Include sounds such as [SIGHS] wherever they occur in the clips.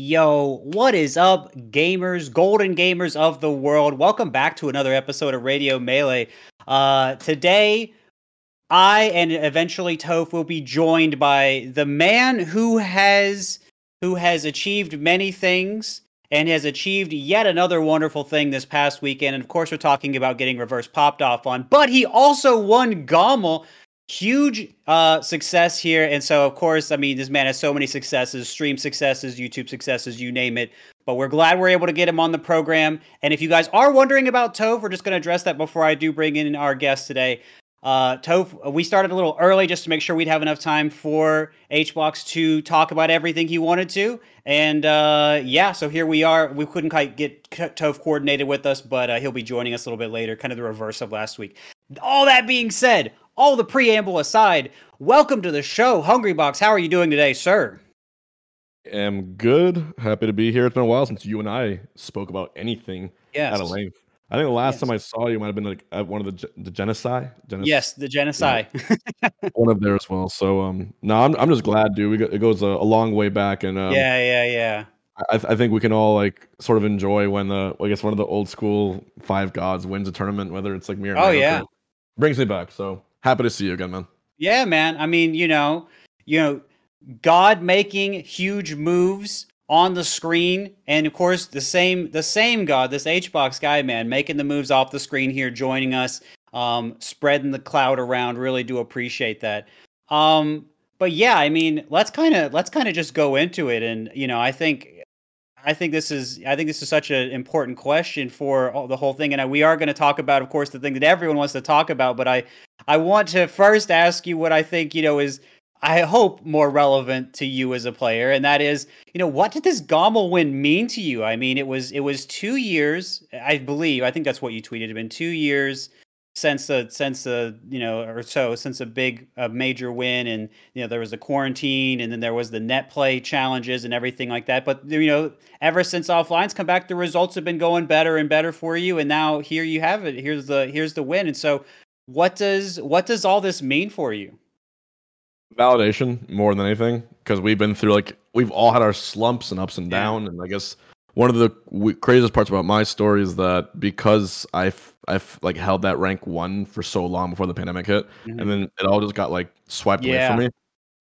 Yo, what is up, gamers, golden gamers of the world? Welcome back to another episode of Radio Melee. Uh, today, I and eventually Toph will be joined by the man who has who has achieved many things and has achieved yet another wonderful thing this past weekend. And of course, we're talking about getting reverse popped off on, but he also won GOML huge uh, success here. And so, of course, I mean, this man has so many successes, stream successes, YouTube successes, you name it. But we're glad we're able to get him on the program. And if you guys are wondering about Toph, we're just going to address that before I do bring in our guest today. Uh, Toph, we started a little early just to make sure we'd have enough time for HBox to talk about everything he wanted to. And uh, yeah, so here we are. We couldn't quite get Toph coordinated with us, but uh, he'll be joining us a little bit later, kind of the reverse of last week. All that being said, all the preamble aside, welcome to the show, Hungrybox. How are you doing today, sir? Am good. Happy to be here. It's been a while since you and I spoke about anything yes. at a length. I think the last yes. time I saw you might have been like at one of the the genocide. Genic- yes, the genocide. Yeah. [LAUGHS] one of there as well. So um, no, I'm I'm just glad, dude. We got, it goes a, a, long way back, and um, yeah, yeah, yeah. I, I think we can all like sort of enjoy when the I guess one of the old school five gods wins a tournament, whether it's like me or oh yeah, brings me back. So happy to see you again, man. Yeah, man. I mean, you know, you know, God making huge moves on the screen, and of course, the same the same God, this HBox guy, man, making the moves off the screen here, joining us, um, spreading the cloud around. Really do appreciate that. Um, but yeah, I mean, let's kind of let's kind of just go into it, and you know, I think I think this is I think this is such an important question for all, the whole thing, and we are going to talk about, of course, the thing that everyone wants to talk about. But I I want to first ask you what I think you know is I hope more relevant to you as a player, and that is you know what did this GOML win mean to you? I mean, it was it was two years, I believe. I think that's what you tweeted. It had been two years since the since the you know or so since a big a major win and you know there was the quarantine and then there was the net play challenges and everything like that. But you know ever since offline's come back the results have been going better and better for you. And now here you have it. Here's the here's the win. And so what does what does all this mean for you? Validation more than anything because we've been through like we've all had our slumps and ups and yeah. down. And i guess one of the w- craziest parts about my story is that because I've I've like held that rank one for so long before the pandemic hit, mm-hmm. and then it all just got like swiped yeah. away from me.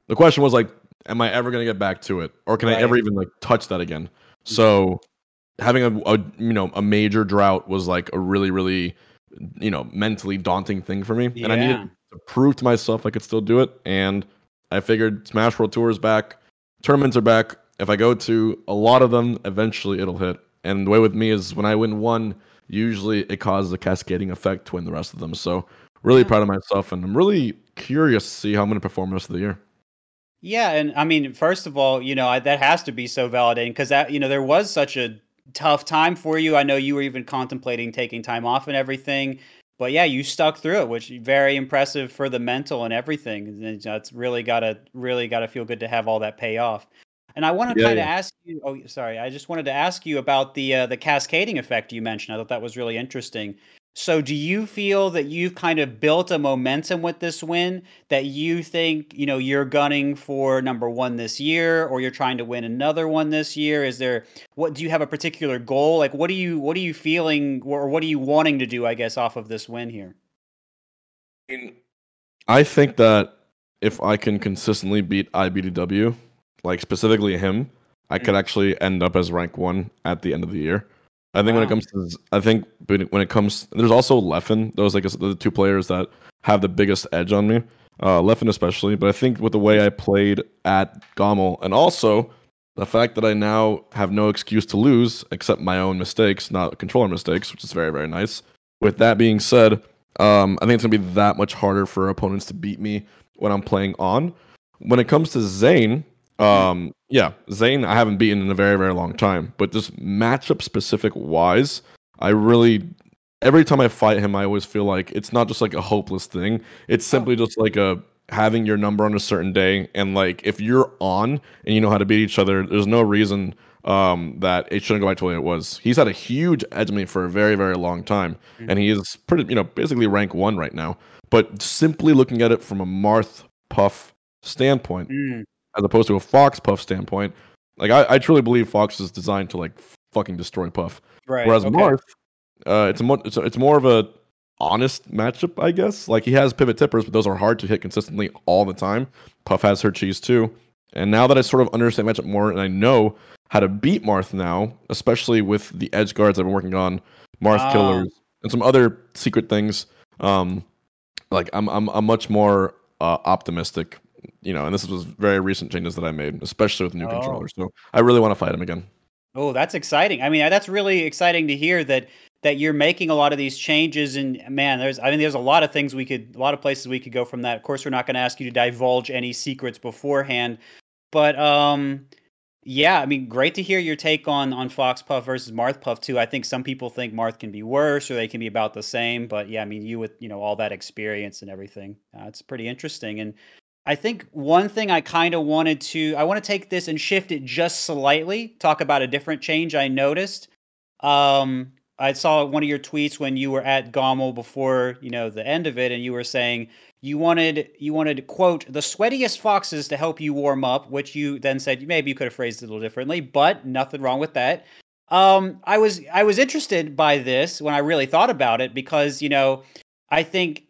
The question was like, am I ever gonna get back to it, or can right. I ever even like touch that again? Mm-hmm. So having a, a you know a major drought was like a really really you know mentally daunting thing for me, yeah. and I needed to prove to myself I could still do it. And I figured Smash World Tour is back, tournaments are back if I go to a lot of them, eventually it'll hit. And the way with me is when I win one, usually it causes a cascading effect to win the rest of them. So really yeah. proud of myself, and I'm really curious to see how I'm going to perform the rest of the year. Yeah, and I mean, first of all, you know, I, that has to be so validating because that, you know, there was such a tough time for you. I know you were even contemplating taking time off and everything, but yeah, you stuck through it, which very impressive for the mental and everything. And it's really gotta, really gotta feel good to have all that pay off. And I want to yeah, kind of yeah. ask you. Oh, sorry. I just wanted to ask you about the uh, the cascading effect you mentioned. I thought that was really interesting. So, do you feel that you've kind of built a momentum with this win that you think you know you're gunning for number one this year, or you're trying to win another one this year? Is there what do you have a particular goal? Like, what are you what are you feeling, or what are you wanting to do? I guess off of this win here. I think that if I can consistently beat IBDW, like specifically him, I could mm. actually end up as rank one at the end of the year. I think wow. when it comes to, I think when it comes, there's also Leffen. Those like the two players that have the biggest edge on me. Uh, Leffen especially, but I think with the way I played at GOML, and also the fact that I now have no excuse to lose except my own mistakes, not controller mistakes, which is very very nice. With that being said, um, I think it's gonna be that much harder for opponents to beat me when I'm playing on. When it comes to Zain, um, yeah, Zain, I haven't beaten in a very, very long time. But just matchup specific wise, I really every time I fight him, I always feel like it's not just like a hopeless thing. It's oh. simply just like a having your number on a certain day, and like if you're on and you know how to beat each other, there's no reason um, that it shouldn't go back to the way it was. He's had a huge edge me for a very, very long time, mm-hmm. and he is pretty, you know, basically rank one right now. But simply looking at it from a Marth Puff standpoint, mm as opposed to a Fox Puff standpoint, Like I, I truly believe Fox is designed to like fucking destroy Puff. Right. Whereas okay. Marth, uh, it's a more it's, a, it's more of a honest matchup, I guess. Like he has pivot tippers, but those are hard to hit consistently all the time. Puff has her cheese too. And now that I sort of understand matchup more and I know how to beat Marth now, especially with the edge guards I've been working on, Marth Ah. killers, and some other secret things, um, like I'm I'm I'm much more uh, optimistic, you know. And this was very recent changes that I made, especially with the new Oh. controller. So I really want to fight him again. Oh, that's exciting. I mean, that's really exciting to hear that that you're making a lot of these changes and man, there's I mean there's a lot of things we could a lot of places we could go from that. Of course, we're not going to ask you to divulge any secrets beforehand, but um yeah, I mean, great to hear your take on on Fox Puff versus Marth Puff too. I think some people think Marth can be worse or they can be about the same, but yeah, I mean, you with you know all that experience and everything, uh, it's pretty interesting. And I think one thing I kind of wanted to I want to take this and shift it just slightly, talk about a different change I noticed. Um, I saw one of your tweets when you were at Gommel before you know the end of it, and you were saying you wanted you wanted quote the sweatiest foxes to help you warm up, which you then said maybe you could have phrased it a little differently, but nothing wrong with that. Um, I was I was interested by this when I really thought about it because you know I think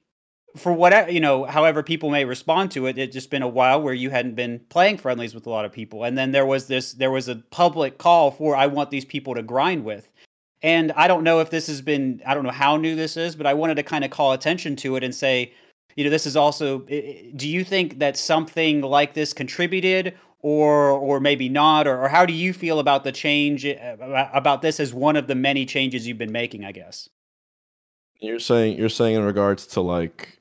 for whatever you know, however people may respond to it, it's just been a while where you hadn't been playing friendlies with a lot of people, and then there was this there was a public call for I want these people to grind with. And I don't know if this has been, I don't know how new this is, but I wanted to kind of call attention to it and say, you know, this is also, do you think that something like this contributed or, or maybe not? Or, or how do you feel about the change, uh, about this as one of the many changes you've been making, I guess? You're saying you're saying in regards to like,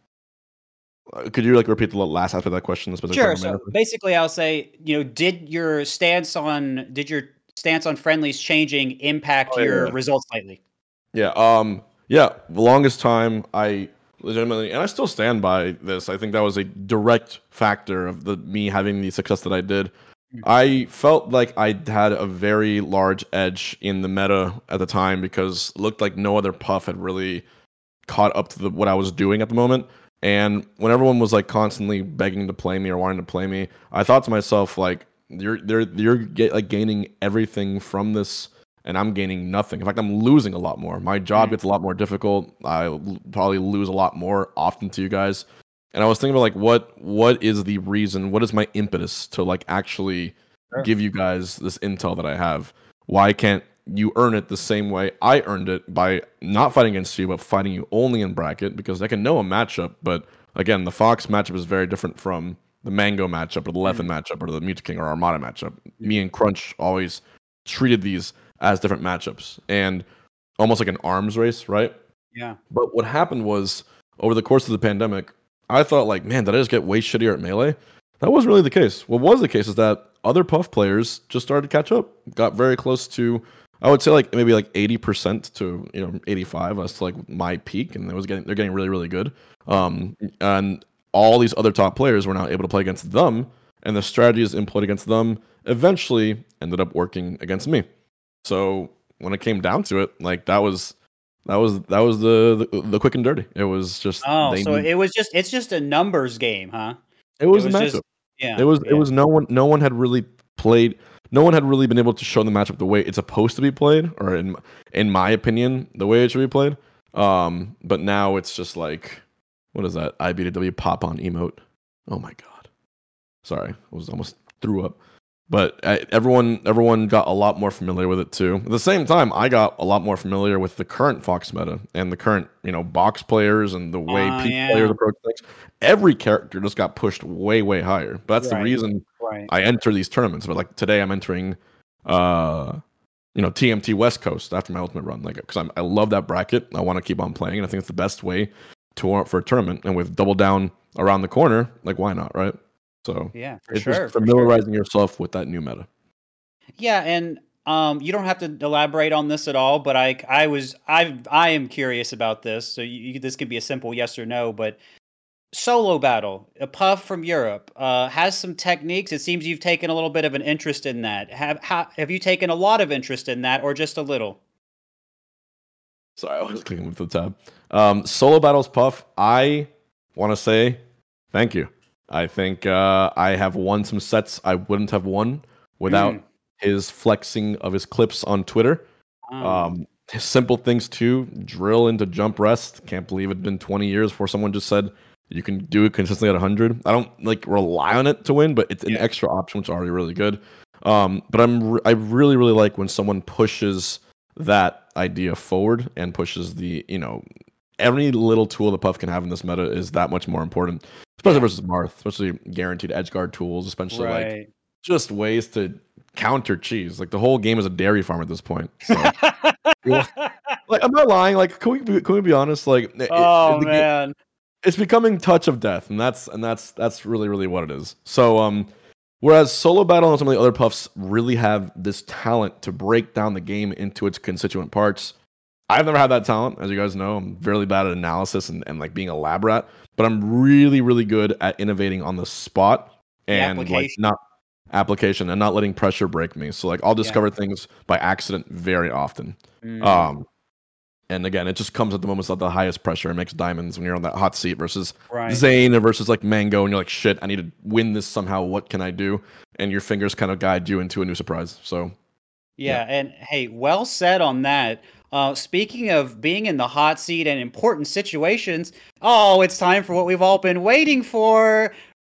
could you like repeat the last half of that question? Sure. So basically, I'll say, you know, did your stance on, did your stance on friendlies changing impact Oh, yeah, your yeah. results lately? Yeah. Um. Yeah. The longest time I legitimately, and I still stand by this. I think that was a direct factor of the me having the success that I did. Mm. I felt like I had a very large edge in the meta at the time because it looked like no other puff had really caught up to the, what I was doing at the moment. And when everyone was like constantly begging to play me or wanting to play me, I thought to myself like, you're you're you're get, like gaining everything from this and I'm gaining nothing. In fact, I'm losing a lot more. My job Mm. gets a lot more difficult. I l- probably lose a lot more often to you guys. And I was thinking about like what what is the reason? What is my impetus to like actually Sure. give you guys this intel that I have? Why can't you earn it the same way I earned it by not fighting against you, but fighting you only in bracket? Because I can know a matchup, but again, the Fox matchup is very different from the Mango matchup or the Leffen mm. matchup or the Mew2King or Armada matchup. Me and Crunch always treated these as different matchups and almost like an arms race, right? Yeah. But what happened was over the course of the pandemic, I thought like, man, did I just get way shittier at melee? That wasn't really the case. What was the case is that other puff players just started to catch up, got very close to, I would say like maybe like eighty percent to you know eighty five as to like my peak, and it was getting they're getting really really good. Um, and all these other top players were now able to play against them, and the strategies employed against them eventually ended up working against me. So when it came down to it, like that was that was that was the the, the quick and dirty. It was just Oh, so knew- it was just, it's just a numbers game, huh? it was, was just- Yeah. It was yeah. it was no one no one had really played no one had really been able to show the matchup the way it's supposed to be played or in in my opinion the way it should be played. Um but now it's just like what is that? IBW pop on emote. Oh my god. Sorry. I was almost threw up. But uh, everyone everyone got a lot more familiar with it too. At the same time, I got a lot more familiar with the current Fox meta and the current, you know, box players and the way Ah, peak yeah. players approach things. Every character just got pushed way, way higher. But that's Right. the reason Right. I enter these tournaments. But like today, I'm entering, uh, you know, TMT West Coast after my ultimate run. Like, because I love that bracket. I want to keep on playing, and I think it's the best way to up for a tournament. And with double down around the corner, like why not, right? So Yeah, for it's sure. just for sure. familiarizing yourself with that new meta. Yeah, and um, you don't have to elaborate on this at all, but I, I was, I, I am curious about this. So you, this could be a simple yes or no, but solo battle, a puff from Europe, uh, has some techniques. It seems you've taken a little bit of an interest in that. Have, ha, have you taken a lot of interest in that, or just a little? Sorry, I was clicking with the tab. Um, solo battles puff. I want to say thank you. I think uh, I have won some sets I wouldn't have won without Mm. his flexing of his clips on Twitter. Oh. Um, simple things too. Drill into jump rest. Can't believe it's been 20 years before someone just said you can do it consistently at 100. I don't like rely on it to win, but it's an Yeah. extra option, which is already really good. Um, but I'm re- I really really like when someone pushes that idea forward and pushes the you know every little tool the puff can have in this meta is that much more important, especially Yeah. versus Marth, especially guaranteed edge guard tools, especially like just ways to counter cheese. Like the whole game is a dairy farm at this point. So [LAUGHS] like I'm not lying. Like can we be, can we be honest? Like it- oh the game- man. It's becoming touch of death, and that's and that's that's really really what it is. So um, whereas solo battle and some of the other puffs really have this talent to break down the game into its constituent parts. I've never had that talent, as you guys know. I'm really bad at analysis and, and like being a lab rat, but I'm really really good at innovating on the spot The and like application. not application and not letting pressure break me. So like I'll discover things by accident very often. Mm. Um, and again, it just comes at the moments of the highest pressure and makes diamonds when you're on that hot seat versus right. Zain or versus like Mango, and you're like, shit, I need to win this somehow. What can I do? And your fingers kind of guide you into a new surprise. So Yeah, and hey, well said on that. Uh, speaking of being in the hot seat and important situations, oh, it's time for what we've all been waiting for.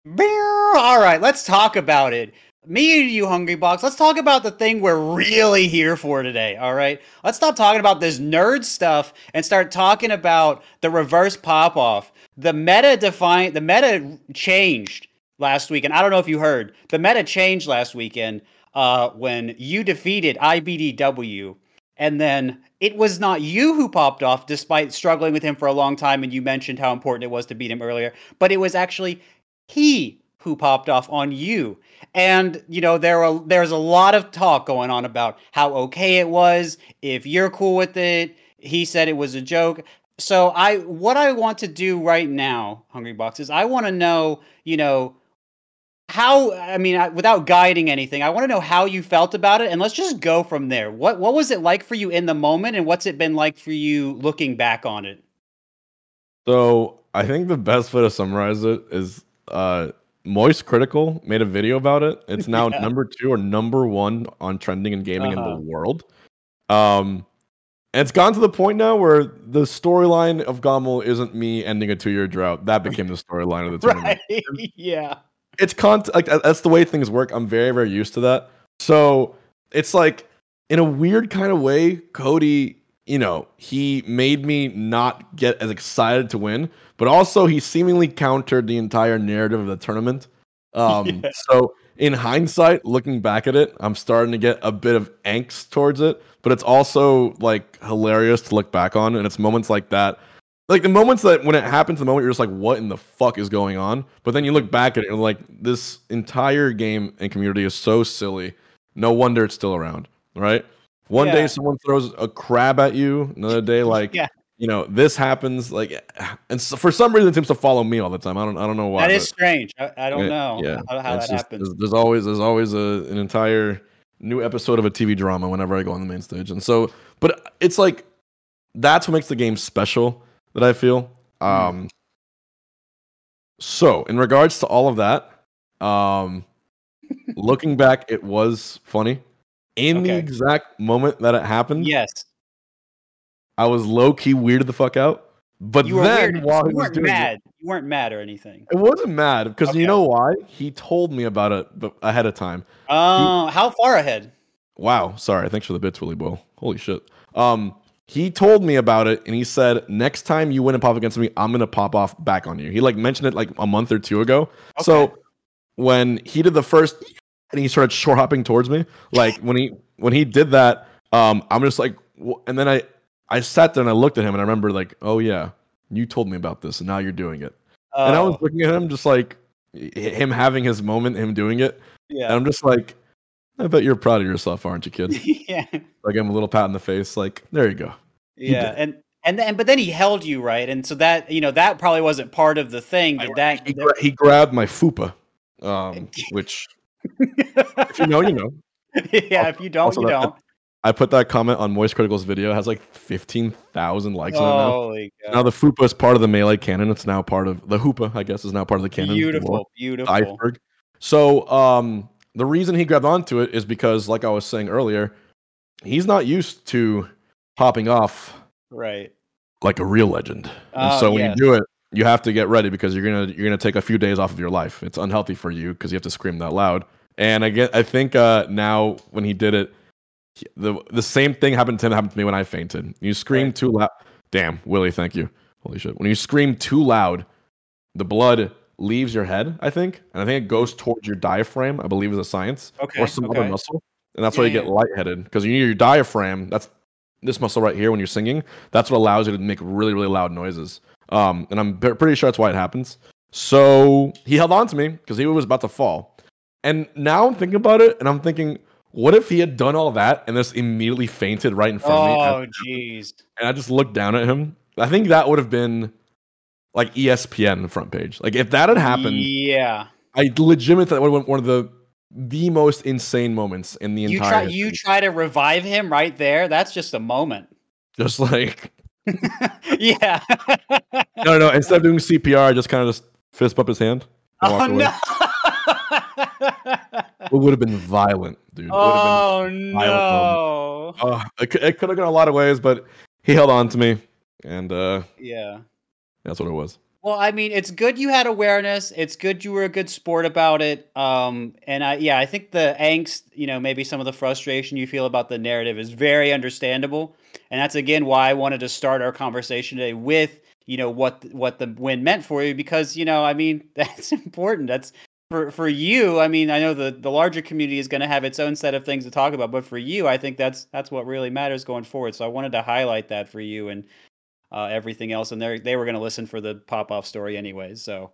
All right, let's talk about it. Me and you, Hungry Box, let's talk about the thing we're really here for today. All right, let's stop talking about this nerd stuff and start talking about the reverse pop off. The meta define the meta changed last weekend. I don't know if you heard. The meta changed last weekend uh, when you defeated IBDW, and then it was not you who popped off, despite struggling with him for a long time. And you mentioned how important it was to beat him earlier, but it was actually he who popped off on you. And you know there are there's a lot of talk going on about how okay it was. If you're cool with it, he said it was a joke. So I what I want to do right now, Hungry Box, is I want to know, you know, how I mean, without guiding anything, I want to know how you felt about it, and let's just go from there. What what was it like for you in the moment, and what's it been like for you looking back on it? so I think the best way to summarize it is uh Moist Critical made a video about it. It's now [LAUGHS] Yeah. number two or number one on trending and gaming Uh-huh. in the world. Um it's gone to the point now where the storyline of Gommel isn't me ending a two year drought. That [LAUGHS] became the storyline of the tournament. Right? [LAUGHS] yeah. it's con like that's the way things work. I'm very very used to that. So it's like in a weird kind of way, Cody, you know, he made me not get as excited to win, but also he seemingly countered the entire narrative of the tournament. Um, [LAUGHS] Yeah. so in hindsight, looking back at it, I'm starting to get a bit of angst towards it, but it's also like hilarious to look back on, and it's moments like that like the moments that when it happens, the moment you're just like, what in the fuck is going on? But then you look back at it and like, this entire game and community is so silly. No wonder it's still around, right? One Yeah. day someone throws a crab at you, another day [LAUGHS] like Yeah. you know this happens like, [SIGHS] and so for some reason it seems to follow me all the time. I don't I don't know why. That is strange. I, I don't yeah, know Yeah, how, how that just- happens. There's, there's always there's always a, an entire new episode of a TV drama whenever I go on the main stage, and so but it's like that's what makes the game special that I feel. Hmm. Um, so in regards to all of that, um, [LAUGHS] looking back, it was funny. In the exact moment that it happened, Yes. I was low key weirded the fuck out. But You then while you he was weren't doing it, mad. You weren't mad or anything. It wasn't mad because Okay. you know why? He told me about it ahead of time. Oh, how far ahead? Wow, sorry. Thanks for the bits, Willie Boyle. Holy shit. Um, he told me about it and he said, next time you win and pop against me, I'm gonna pop off back on you. He like mentioned it like a month or two ago. So when he did the first and he started short hopping towards me, like when he when he did that, um, I'm just like, wh- and then I I sat there and I looked at him and I remember like, oh yeah, you told me about this and now you're doing it. And I was Oh, looking at him just like him having his moment, him doing it. Yeah. And. I'm just like, I bet you're proud of yourself, aren't you, kid? [LAUGHS] yeah. like I'm a little pat in the face, like there you go. Yeah, and and then but then he held you right, and so that you know that probably wasn't part of the thing. Did that? He, gra- he grabbed my fupa, um, [LAUGHS] which if you know, you know. [LAUGHS] yeah, if you don't, you that- don't. I put that comment on Moist Critical's video. It has like fifteen thousand likes on it now. Holy Now the fupa is part of the melee canon. It's now part of the hoopa. I guess is now part of the canon. of the Beautiful, beautiful. Iceberg. So um, the reason he grabbed onto it is because, like I was saying earlier, he's not used to popping off Right. like a real legend. And Oh, so when yes. you do it, you have to get ready because you're gonna you're gonna take a few days off of your life. It's unhealthy for you because you have to scream that loud. And I get I think uh, now when he did it, he- the the same thing happened to him happened to me when I fainted. You scream Right. too loud. Damn, Willie, thank you. Holy shit! When you scream too loud, the blood leaves your head. I think, and I think it goes towards your diaphragm. I believe is a science Okay. or some okay. other muscle, and that's why Yeah, you get yeah. lightheaded because you need your diaphragm. That's this muscle right here when you're singing. That's what allows you to make really really loud noises. Um, and I'm pretty sure that's why it happens. So he held on to me because he was about to fall. And now I'm thinking about it, and I'm thinking, what if he had done all that and just immediately fainted right in front of me? Oh, jeez. and I just looked down at him. I think that would have been like ESPN front page. Like if that had happened, Yeah. I legitimately that would have been one of the the most insane moments in the You entire. try. You try to revive him right there. That's just a moment. just like [LAUGHS] yeah. no, no. Instead of doing CPR, I just kind of just fist bump his hand. and oh no. It would have been violent, dude. It would have been oh no. Oh, it, could- it could have gone a lot of ways, but he held on to me, and uh, Yeah. that's what it was. Well, I mean, it's good you had awareness. It's good you were a good sport about it. Um, and I, yeah, I think the angst, you know, maybe some of the frustration you feel about the narrative is very understandable. And that's again why I wanted to start our conversation today with, you know, what what the win meant for you because, you know, I mean, [LAUGHS] that's important. That's for for you. I mean, I know the the larger community is going to have its own set of things to talk about, but for you, I think that's that's what really matters going forward. So I wanted to highlight that for you and uh, everything else, and they they were going to listen for the pop off story anyways. So,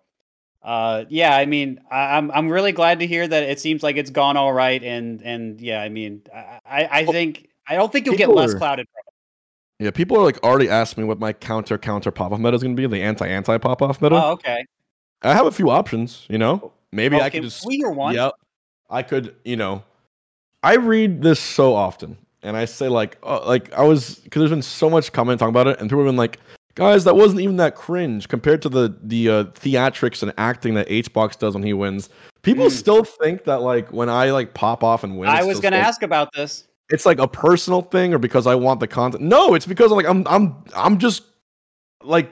uh, yeah, I mean, I, I'm I'm really glad to hear that it seems like it's gone all right, and and yeah, I mean, I I, I think I don't think you'll get less are- clouded. Yeah, people are like already asking me what my counter counter pop off meta is going to be, the anti anti pop off meta. Oh, okay. I have a few options, you know. Maybe Oh, I can could just we one? Yep. I could, you know, I read this so often, and I say like, uh, like I was because there's been so much comment talking about it, and people have been like, guys, that wasn't even that cringe compared to the the uh, theatrics and acting that HBox does when he wins. People Mm. still think that like when I like pop off and win, I was going to like- ask about this. it's like a personal thing or because I want the content. No, it's because like I'm I'm I'm just like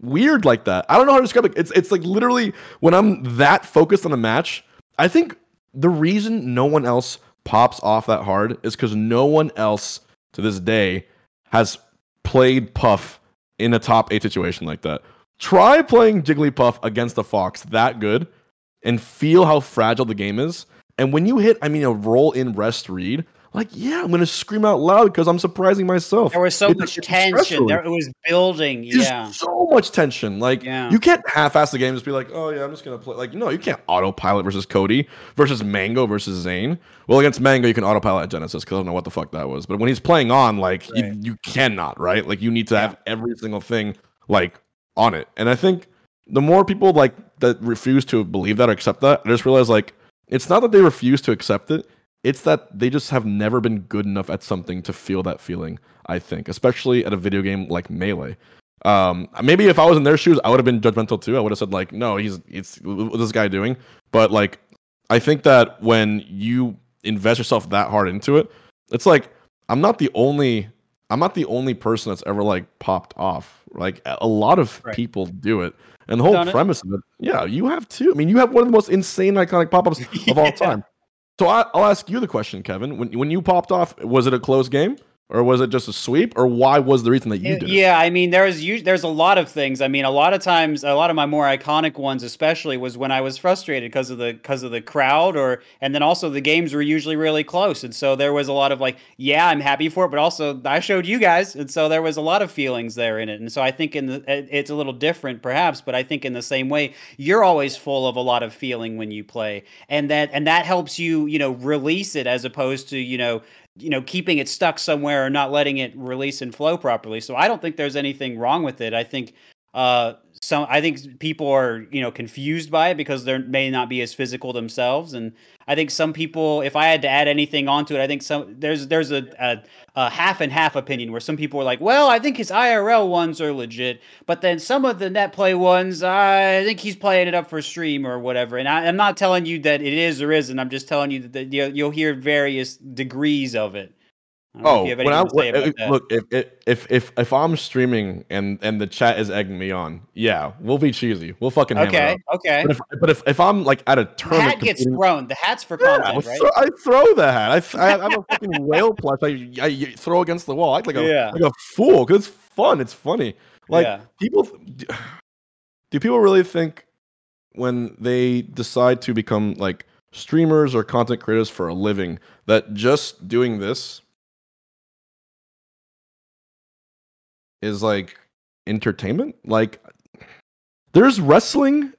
weird like that. I don't know how to describe it. It's it's like literally when I'm that focused on a match, I think the reason no one else pops off that hard is because no one else to this day has played Puff in a top eight situation like that. Try playing Jigglypuff against a Fox that good and feel how fragile the game is. And when you hit, I mean, a roll in rest read, like, yeah, I'm going to scream out loud because I'm surprising myself. There was so It's- much tension. There it was building. There's Yeah. so much tension. Like, Yeah. you can't half-ass the game. Just be like, oh yeah, I'm just gonna play. Like, no, you can't autopilot versus Cody versus Mango versus Zain. Well, against Mango, you can autopilot Genesis because I don't know what the fuck that was. But when he's playing on, like, you, you cannot, right? Like, you need to Yeah. have every single thing like on it. And I think the more people like that refuse to believe that or accept that, I just realize like it's not that they refuse to accept it. It's that they just have never been good enough at something to feel that feeling. I think, especially at a video game like Melee. Um, maybe if I was in their shoes, I would have been judgmental too. I would have said like, no, he's it's what's this guy doing? But like, I think that when you invest yourself that hard into it, it's like I'm not the only I'm not the only person that's ever like popped off. Like a lot of Right. people do it, and the whole Done it. premise of it, yeah, you have too. I mean, you have one of the most insane iconic pop-ups [LAUGHS] of all time. So I, I'll ask you the question, Kevin. When when you popped off, was it a close game, or was it just a sweep, or why was the reason that you did it? yeah, I mean, there's there's a lot of things. I mean, a lot of times, a lot of my more iconic ones, especially, was when I was frustrated because of the because of the crowd, or and then also the games were usually really close, and so there was a lot of like, yeah, I'm happy for it, but also I showed you guys, and so there was a lot of feelings there in it, and so I think in the it's a little different perhaps, but I think in the same way, you're always full of a lot of feeling when you play, and that and that helps you, you know, release it as opposed to you know you know keeping it stuck somewhere or not letting it release and flow properly. So i don't think there's anything wrong with it. I think Uh, some I think people are you know confused by it because they may not be as physical themselves, and I think some people, if I had to add anything onto it, I think some there's there's a, a, a half and half opinion where some people are like, well, I think his IRL ones are legit, but then some of the net play ones, I think he's playing it up for stream or whatever. And I, am not telling you that it is or isn't. I'm just telling you that, that you'll hear various degrees of it. Oh, when I, when, uh, look, if, if if if I'm streaming and and the chat is egging me on, yeah, we'll be cheesy. We'll fucking okay, okay. But if but if, if I'm like at a tournament, the hat gets thrown. The hat's for yeah, content, right? Th- I throw the hat. I, I, I'm a fucking whale plush. I, I throw against the wall. I act like a yeah. like a fool because it's fun. It's funny. Like yeah. people, [SIGHS] do people really think when they decide to become like streamers or content creators for a living that just doing this is like entertainment. Like there's wrestling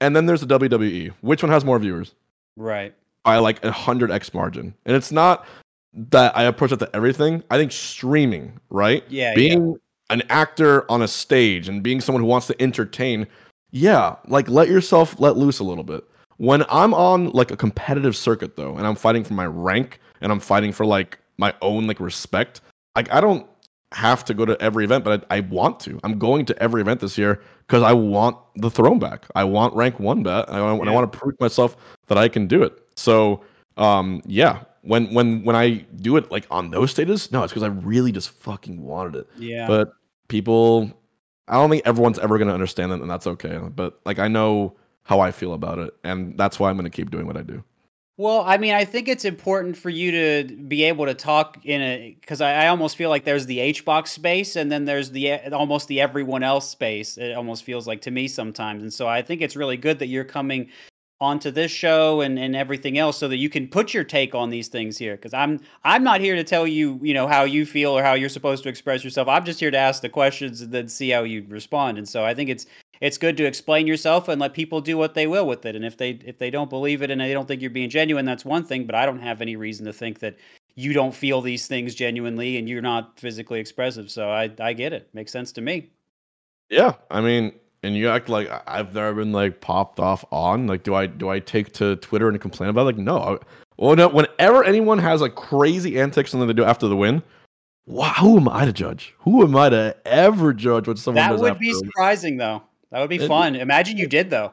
and then there's the WWE. Which one has more viewers? Right. By like a hundred X margin. And it's not that I approach it to everything. I think streaming, right? Yeah. Being yeah. an actor on a stage and being someone who wants to entertain, yeah, like let yourself let loose a little bit. When I'm on like a competitive circuit though, and I'm fighting for my rank and I'm fighting for like my own like respect, like I don't have to go to every event, but I, I want to. I'm going to every event this year because I want the throne back. I want rank one bet. I, yeah. I want to prove myself that I can do it. So, um, yeah, when when when I do it like on those stages, no, it's because I really just fucking wanted it. Yeah. But people, I don't think everyone's ever gonna understand it, and that's okay. But like I know how I feel about it, and that's why I'm gonna keep doing what I do. Well, I mean, I think it's important for you to be able to talk in a because I, I, almost feel like there's the H box space and then there's the almost the everyone else space. It almost feels like to me sometimes, and so I think it's really good that you're coming onto this show and, and everything else so that you can put your take on these things here because i'm i'm not here to tell you you know how you feel or how you're supposed to express yourself i'm just here to ask the questions and then see how you respond and so i think it's it's good to explain yourself and let people do what they will with it. And if they if they don't believe it and they don't think you're being genuine, that's one thing. But I don't have any reason to think that you don't feel these things genuinely and you're not physically expressive. So I I get it. Makes sense to me. Yeah, I mean, and you act like I've never been like popped off on. Like, do I do I take to Twitter and complain about? It? Like, no. Well, no. Whenever anyone has like crazy antics and then they do after the win, wow, who am I to judge? Who am I to ever judge what someone that does? That would be surprising, though. That would be it, fun. Imagine you did though.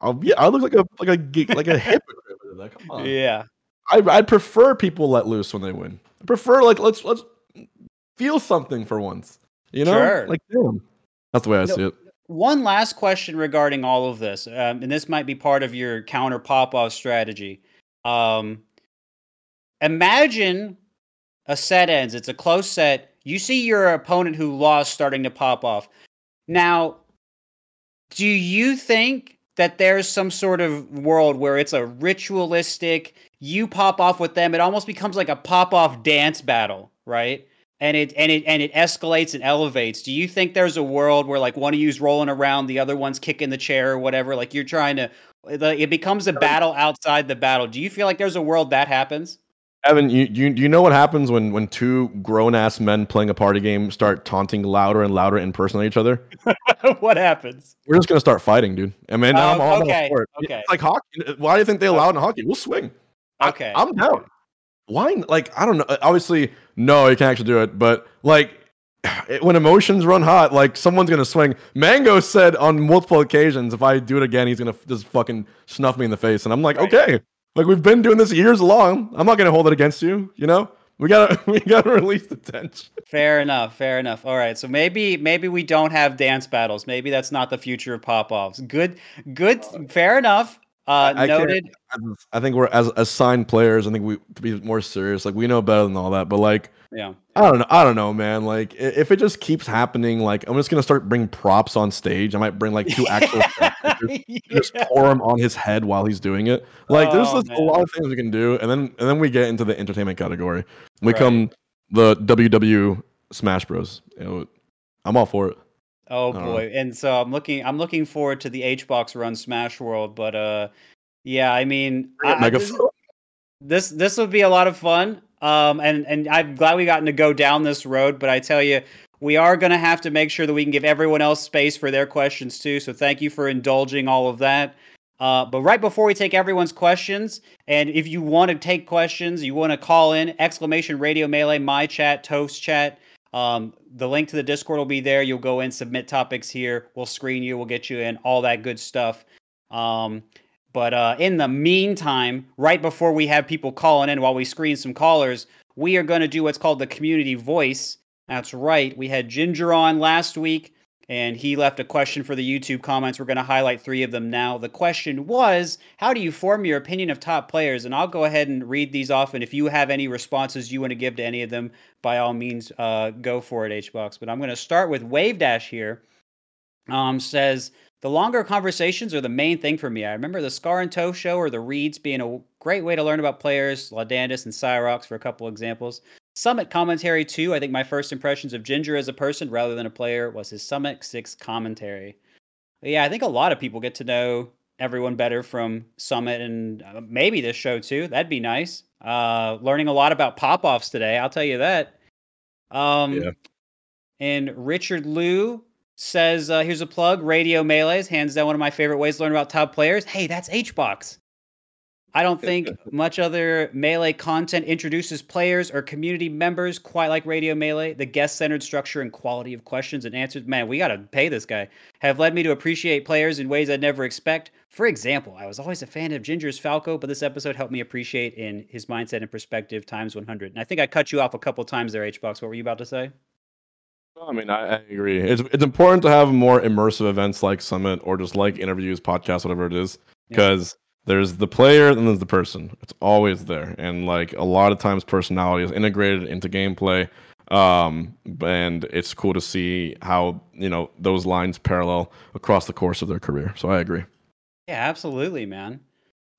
Oh yeah, I look like a like a [LAUGHS] like a hypocrite. Come on. Yeah. I I prefer people let loose when they win. I prefer like let's let's feel something for once. You know, sure. like damn. That's the way I no, see it. One last question regarding all of this, um, and this might be part of your counter pop off strategy. Um, imagine a set ends. It's a close set. You see your opponent who lost starting to pop off. Now, do you think that there's some sort of world where it's a ritualistic, you pop off with them, it almost becomes like a pop off dance battle, right? And it and it and it escalates and elevates. Do you think there's a world where like one of you's rolling around, the other one's kicking the chair or whatever? Like you're trying to, it becomes a battle outside the battle. Do you feel like there's a world that happens? Evan, you, you you know what happens when when two grown ass men playing a party game start taunting louder and louder in person at each other? [LAUGHS] what happens? We're just gonna start fighting, dude. I mean, I'm oh, all okay. for it. Okay. It's like hockey. Why do you think they allow it in hockey? We'll swing. Okay. I, am down. Why? Like, I don't know. Uh, obviously, no, you can't actually do it. But like, [SIGHS] when emotions run hot, like someone's gonna swing. Mango said on multiple occasions, if I do it again, he's gonna just fucking snuff me in the face. And I'm like, right. okay. Like we've been doing this years long. I'm not gonna hold it against you. You know, we gotta [LAUGHS] we gotta release the tension. Fair enough. Fair enough. All right. So maybe maybe we don't have dance battles. Maybe that's not the future of pop offs. Good. Good. Fair enough. Uh, I, noted. I think we're as assigned players. I think we to be more serious. Like we know better than all that. But like, yeah, I don't know. I don't know, man. Like if it just keeps happening, like I'm just gonna start bring props on stage. I might bring like two actual [LAUGHS] yeah. just pour them on his head while he's doing it. Like oh, there's just a lot of things we can do, and then and then we get into the entertainment category. We right. come the WW Smash Bros. You know, I'm all for it. Oh boy. And so I'm looking I'm looking forward to the HBox run Smash World, but uh yeah, I mean I, this, this this would be a lot of fun. Um, and and I'm glad we gotten to go down this road. But I tell you, we are going to have to make sure that we can give everyone else space for their questions too. So thank you for indulging all of that. Uh, but right before we take everyone's questions, and if you want to take questions, you want to call in exclamation radio melee my chat toast chat. Um, the link to the Discord will be there. You'll go in, submit topics here. We'll screen you. We'll get you in all that good stuff. Um, but uh, in the meantime, right before we have people calling in while we screen some callers, we are going to do what's called the community voice. That's right. We had Ginger on last week and he left a question for the YouTube comments. We're going to highlight three of them now. The question was, How do you form your opinion of top players? And I'll go ahead and read these off. And if you have any responses you want to give to any of them, by all means, uh, go for it, HBox. But I'm going to start with Wave Dash here. Um, says, The longer conversations are the main thing for me. I remember the Scar and Toe show or the Reeds being a great way to learn about players, Laudandus and Cyrox for a couple examples. Summit commentary too. I think my first impressions of Ginger as a person rather than a player was his Summit 6 commentary. But yeah, I think a lot of people get to know everyone better from Summit and uh, maybe this show too. That'd be nice. Uh, learning a lot about pop offs today, I'll tell you that. Um, yeah. And Richard Liu says, uh, here's a plug Radio Melees, hands down one of my favorite ways to learn about top players. Hey, that's HBox. I don't think much other Melee content introduces players or community members quite like Radio Melee. The guest centered structure and quality of questions and answers, man, we got to pay this guy, have led me to appreciate players in ways I'd never expect. For example, I was always a fan of Ginger's Falco, but this episode helped me appreciate in his mindset and perspective times 100. And I think I cut you off a couple times there, HBox. What were you about to say? I mean, I, I, agree. It's it's important to have more immersive events like Summit or just like interviews, podcasts, whatever it is, because there's the player and there's the person. It's always there, and like a lot of times, personality is integrated into gameplay. Um, and it's cool to see how you know those lines parallel across the course of their career. So I agree. Yeah, absolutely, man.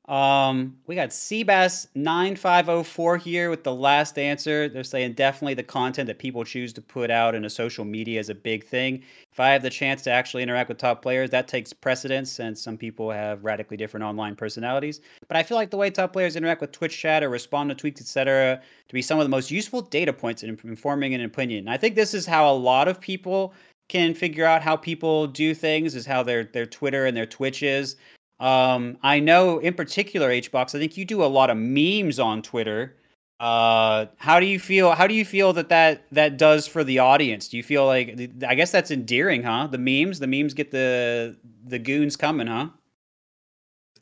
Um, we got Seabass nine five zero four here with the last answer. They're saying definitely the content that people choose to put out in a social media is a big thing. If I have the chance to actually interact with top players, that takes precedence since some people have radically different online personalities. But I feel like the way top players interact with Twitch chat or respond to tweets, etc., to be some of the most useful data points in informing an opinion. And I think this is how a lot of people can figure out how people do things is how their their Twitter and their Twitch is. Um, I know in particular, HBox, I think you do a lot of memes on Twitter. Uh, how do you feel? How do you feel that that that does for the audience? Do you feel like I guess that's endearing, huh? The memes, the memes get the the goons coming, huh?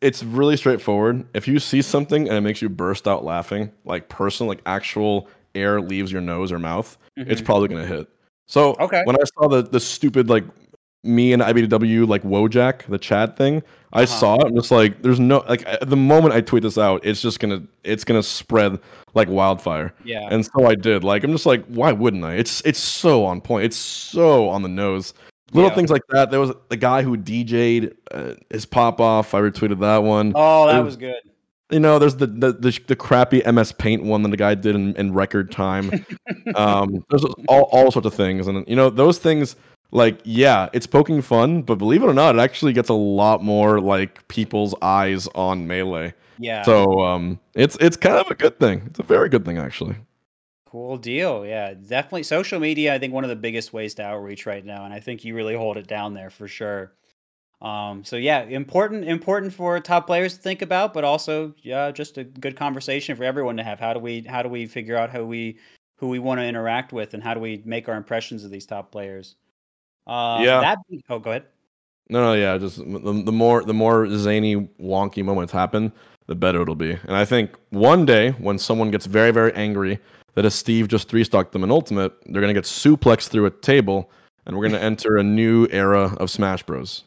It's really straightforward. If you see something and it makes you burst out laughing, like personal, like actual air leaves your nose or mouth, mm-hmm. it's probably gonna hit. So okay. when I saw the the stupid like me and IBDW like Wojak, the chat thing. I uh-huh. saw it. I'm just like, there's no like the moment I tweet this out, it's just gonna it's gonna spread like wildfire. Yeah. And so I did. Like I'm just like, why wouldn't I? It's it's so on point. It's so on the nose. Little yeah. things like that. There was the guy who DJ'd uh, his pop off. I retweeted that one. Oh, that was, was good. You know, there's the, the the, the crappy MS Paint one that the guy did in, in record time. [LAUGHS] um, there's all all sorts of things, and you know those things like yeah it's poking fun but believe it or not it actually gets a lot more like people's eyes on melee. Yeah. So um it's it's kind of a good thing. It's a very good thing actually. Cool deal. Yeah definitely. Social media i think one of the biggest ways to outreach right now and i think you really hold it down there for sure. Um so yeah important important for top players to think about but also yeah just a good conversation for everyone to have. How do we how do we figure out how we who we want to interact with and how do we make our impressions of these top players uh, yeah. That oh, go ahead. No, no, yeah. Just the, the more the more zany, wonky moments happen, the better it'll be. And I think one day when someone gets very, very angry that a Steve just three stocked them in Ultimate, they're gonna get suplexed through a table, and we're gonna [LAUGHS] enter a new era of Smash Bros.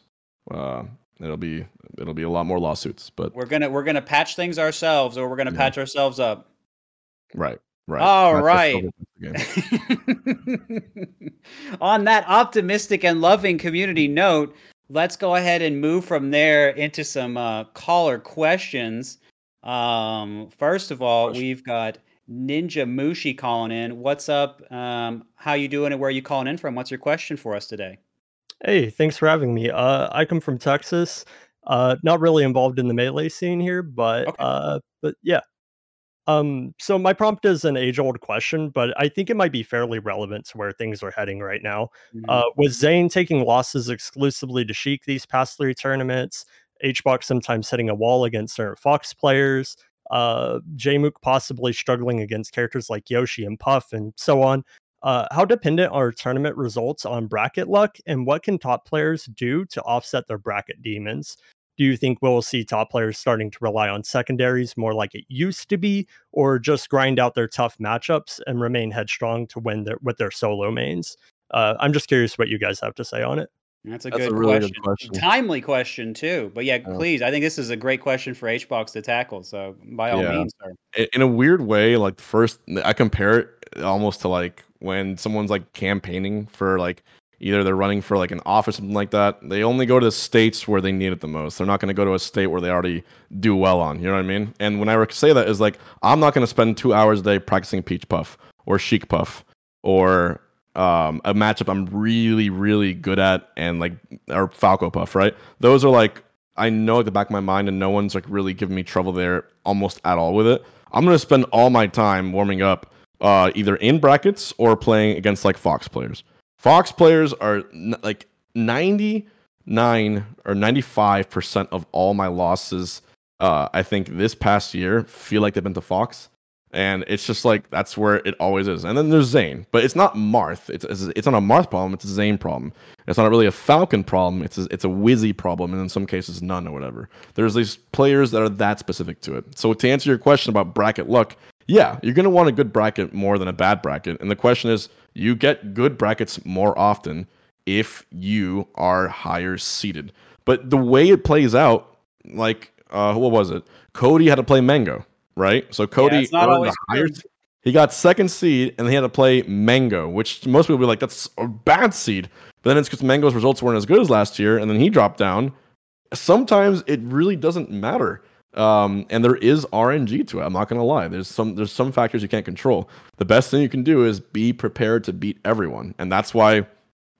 Uh, it'll be it'll be a lot more lawsuits, but we're gonna we're gonna patch things ourselves, or we're gonna yeah. patch ourselves up. Right. Right. All right. [LAUGHS] On that optimistic and loving community note, let's go ahead and move from there into some uh, caller questions. Um, first of all, we've got Ninja Mushi calling in. What's up? Um, how you doing and where are you calling in from? What's your question for us today? Hey, thanks for having me. Uh, I come from Texas. Uh, not really involved in the melee scene here, but okay. uh, but yeah, Um, so my prompt is an age-old question, but I think it might be fairly relevant to where things are heading right now. Mhm. Uh, with Zain taking losses exclusively to Sheik these past three tournaments, HBox sometimes hitting a wall against certain Fox players, uh, Jmook possibly struggling against characters like Yoshi and Puff, and so on. Uh, how dependent are tournament results on bracket luck, and what can top players do to offset their bracket demons? Do you think we'll see top players starting to rely on secondaries more like it used to be, or just grind out their tough matchups and remain headstrong to win their, with their solo mains? Uh, I'm just curious what you guys have to say on it. That's a That's a good, really question. good question. Timely question too. But yeah, Yeah. please. I think this is a great question for HBox to tackle. So by all Yeah. means, sir. In a weird way, like the first I compare it almost to like when someone's like campaigning for like either they're running for like an office or something like that. They only go to the states where they need it the most. They're not going to go to a state where they already do well on. You know what I mean? And when I say that is like I'm not going to spend two hours a day practicing Peach Puff or Sheik Puff or um, a matchup I'm really really good at and like or Falco Puff. Right? Those are like I know at the back of my mind, and no one's like really giving me trouble there almost at all with it. I'm gonna spend all my time warming up, uh, either in brackets or playing against like Fox players. Fox players are n- like 99 or 95 percent of all my losses. Uh, I think this past year feel like they've been to Fox, and it's just like that's where it always is. And then there's Zain, but it's not Marth. It's it's, it's not a Marth problem. It's a Zain problem. It's not really a Falcon problem. It's a, it's a Wizzy problem, and in some cases none or whatever. There's these players that are that specific to it. So to answer your question about bracket luck, yeah, you're gonna want a good bracket more than a bad bracket. And the question is, you get good brackets more often if you are higher seeded. But the way it plays out, like uh, what was it? Cody had to play Mango, right? So Cody earned higher he got second seed, and he had to play Mango, which most people will be like, that's a bad seed. But then it's because Mango's results weren't as good as last year, and then he dropped down. Sometimes it really doesn't matter. Um, and there is RNG to it. I'm not gonna lie. There's some there's some factors you can't control. The best thing you can do is be prepared to beat everyone, and that's why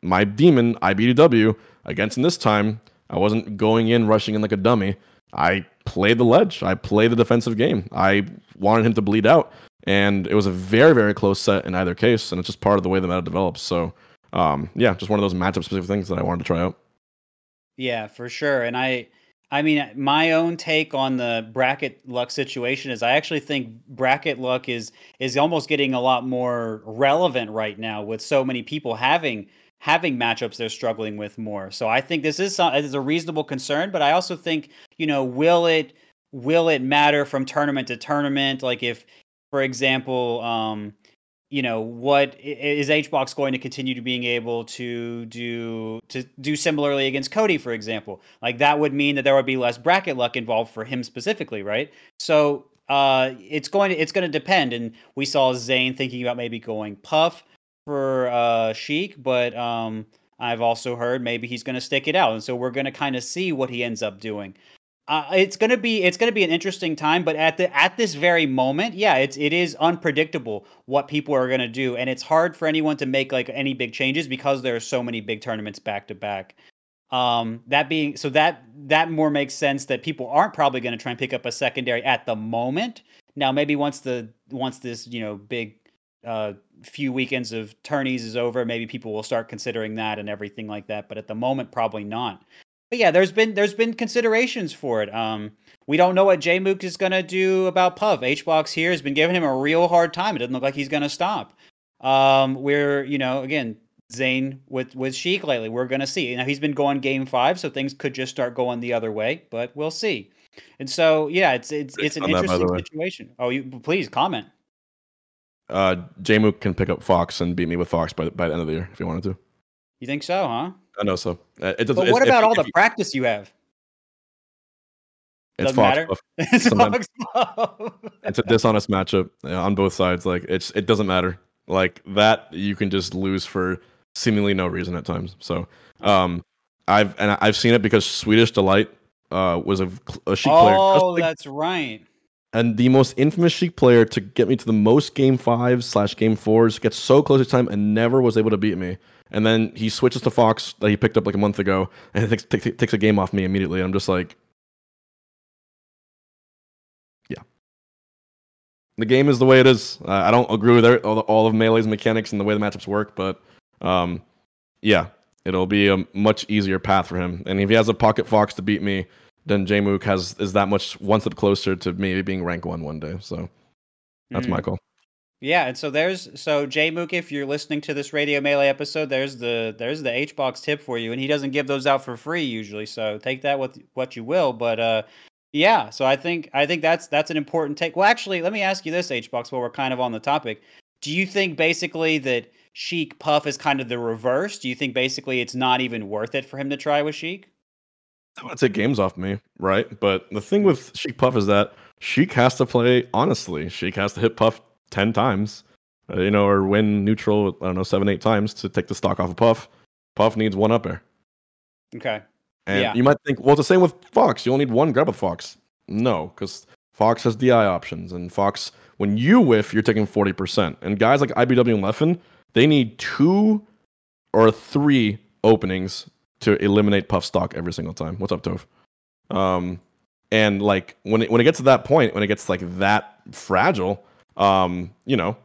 my demon IBDW against him this time. I wasn't going in rushing in like a dummy. I played the ledge. I played the defensive game. I wanted him to bleed out, and it was a very very close set in either case, and it's just part of the way the meta develops. So, um, yeah, just one of those matchup specific things that I wanted to try out. Yeah, for sure. And I I mean my own take on the bracket luck situation is I actually think bracket luck is is almost getting a lot more relevant right now with so many people having having matchups they're struggling with more. So I think this is some, is a reasonable concern, but I also think, you know, will it will it matter from tournament to tournament like if for example, um you know what is HBox going to continue to being able to do to do similarly against Cody, for example? Like that would mean that there would be less bracket luck involved for him specifically, right? So uh, it's going to it's going to depend. And we saw Zain thinking about maybe going Puff for uh, Sheik, but um, I've also heard maybe he's going to stick it out, and so we're going to kind of see what he ends up doing uh, it's gonna be it's gonna be an interesting time, but at the at this very moment, yeah, it's it is unpredictable what people are gonna do, and it's hard for anyone to make like any big changes because there are so many big tournaments back to back. Um, that being so that that more makes sense that people aren't probably gonna try and pick up a secondary at the moment. Now, maybe once the once this you know big uh, few weekends of tourneys is over, maybe people will start considering that and everything like that. But at the moment, probably not. But yeah, there's been there's been considerations for it. Um, we don't know what Jmook is gonna do about Puff. HBox here has been giving him a real hard time. It doesn't look like he's gonna stop. Um, we're you know again Zain with with Sheik lately. We're gonna see. Now he's been going game five, so things could just start going the other way, but we'll see. And so yeah, it's it's it's an that, interesting situation. Oh, you please comment. Uh, Jmook can pick up Fox and beat me with Fox by, by the end of the year if he wanted to. You think so, huh? I know so. Uh, it doesn't. But what if- about all if the you- practice you have? It's Doesn't Fox. matter? Puff. [LAUGHS] It's Sometimes- Fox. It's a dishonest matchup uh, on both sides. Like it's it doesn't matter. Like that you can just lose for seemingly no reason at times. So um I've and I've seen it because Swedish Delight uh was a, a Sheik player. Oh, like- that's right. and the most infamous Sheik player to get me to the most game fives slash game fours, gets so close to time and never was able to beat me. And then he switches to Fox that he picked up like a month ago and takes, takes, takes a game off me immediately. I'm just like, yeah. the game is the way it is. Uh, I don't agree with all, the, all of Melee's mechanics and the way the matchups work, but um, yeah, it'll be a much easier path for him. And if he has a pocket fox to beat me, then Jmook has is that much one step closer to maybe being rank one one day. So that's mm. my call. Yeah, and so there's so Jmook, if you're listening to this Radio Melee episode, there's the there's the H box tip for you, and he doesn't give those out for free usually, so take that with what you will. But uh, yeah, so I think I think that's that's an important take. Well, actually, let me ask you this, H box, while we're kind of on the topic. Do you think basically that Sheik Puff is kind of the reverse? Do you think basically it's not even worth it for him to try with Sheik? I to take games off me, right? But the thing with Sheik Puff is that Sheik has to play honestly. Sheik has to hit Puff 10 times, uh, you know, or win neutral, I don't know, seven, eight times to take the stock off of Puff. Puff needs one up air. Okay. And yeah. you might think, well, it's the same with Fox. You only need one grab with Fox. No, because Fox has DI options, and Fox, when you whiff, you're taking 40%. And guys like IBW and Leffen, they need two or three openings to eliminate Puff stock every single time. What's up, Toph? Um, and like when it when it gets to that point, when it gets like that fragile, um, you know,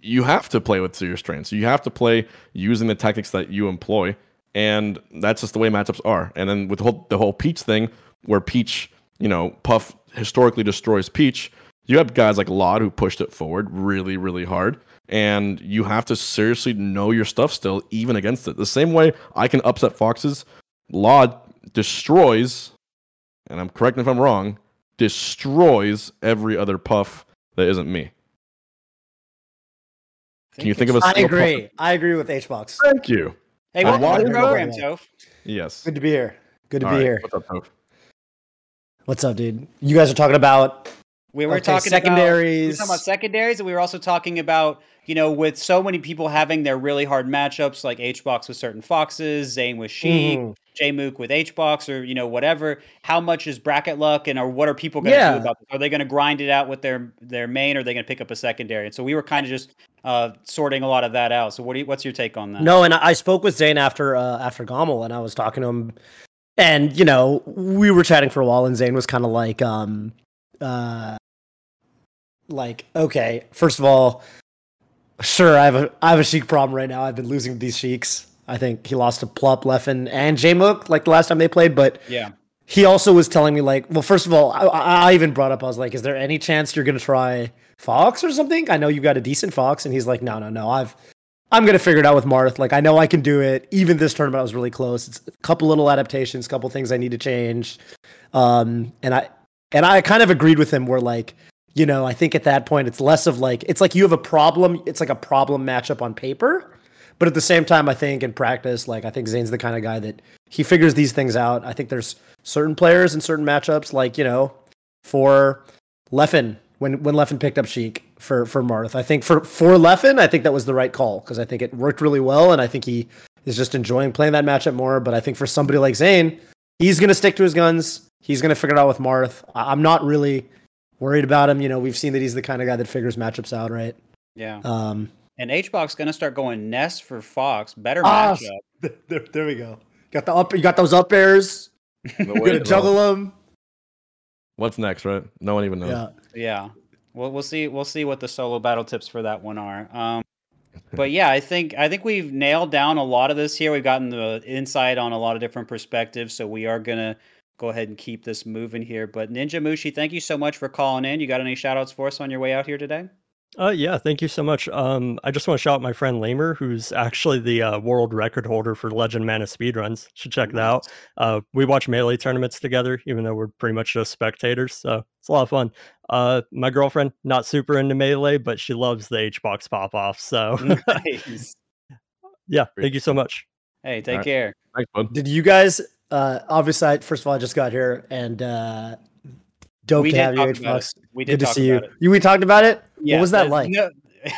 you have to play with your strengths. You have to play using the tactics that you employ, and that's just the way matchups are. And then with the whole, the whole Peach thing, where Peach, you know, Puff historically destroys Peach, you have guys like Lod who pushed it forward really, really hard. And you have to seriously know your stuff still, even against it. The same way I can upset Foxes, Lod destroys, and I'm correct if I'm wrong, destroys every other Puff that isn't me. Can you think of a? I agree. I agree with HBox. Thank you. Hey, welcome to the program, Toph. Yes. Good to be here. Good to All be right. here. What's up, Toph? What's up, dude? You guys are talking about we were okay, talking secondaries. About, we were talking about secondaries, and we were also talking about you know with so many people having their really hard matchups, like HBox with certain foxes, Zain with Sheik, mm. Jmook with H Box or you know whatever. How much is bracket luck, and or what are people going to yeah. do about this? Are they going to grind it out with their their main, or are they going to pick up a secondary? And so we were kind of just uh, sorting a lot of that out. So what do you, what's your take on that? No, and I spoke with Zain after uh, after GOML, and I was talking to him, and you know we were chatting for a while, and Zain was kind of like, um, uh, like okay, first of all, sure, I have a I have a Sheik problem right now. I've been losing these Sheiks. I think he lost to Plup, Leffen, and Jmook like the last time they played. But yeah, he also was telling me like, well, first of all, I, I even brought up I was like, is there any chance you're gonna try Fox or something? I know you've got a decent Fox, and he's like, no, no, no, I've I'm gonna figure it out with Marth. Like I know I can do it. Even this tournament I was really close. It's a couple little adaptations, couple things I need to change. Um, and I and I kind of agreed with him where like you know, I think at that point it's less of like it's like you have a problem. It's like a problem matchup on paper, but at the same time, I think in practice, like I think Zain's the kind of guy that he figures these things out. I think there's certain players in certain matchups, like you know, for Leffen when when Leffen picked up Sheik for for Marth. I think for for Leffen, I think that was the right call because I think it worked really well, and I think he is just enjoying playing that matchup more. But I think for somebody like Zain, he's gonna stick to his guns. He's gonna figure it out with Marth. I'm not really worried about him. You know, we've seen that he's the kind of guy that figures matchups out, right? Yeah. Um, and HBox going to start going Ness for Fox. Better ah, matchup. [LAUGHS] There, there we go. Got the up. You got those up airs. [LAUGHS] You're gonna juggle them. What's next, right? No one even knows. Yeah. Yeah. Well, we'll see. We'll see what the solo battle tips for that one are. Um, [LAUGHS] but yeah, I think I think we've nailed down a lot of this here. We've gotten the insight on a lot of different perspectives. So we are gonna go ahead and keep this moving here. But Ninja Mushi, thank you so much for calling in. You got any shout outs for us on your way out here today? Uh, yeah, thank you so much. Um, I just want to shout out my friend Lamer, who's actually the uh, world record holder for Legend Mana speedruns. Should check that out. Uh, we watch melee tournaments together, even though we're pretty much just spectators. So it's a lot of fun. Uh, my girlfriend, not super into melee, but she loves the HBox pop off. So nice. [LAUGHS] yeah, thank you so much. Hey, take right. care. Thanks, bud. Did you guys uh, obviously, I, first of all, I just got here and uh, dope we to have you. We did Good to see you. You. We talked about it. Yeah, what was that like? No- [LAUGHS]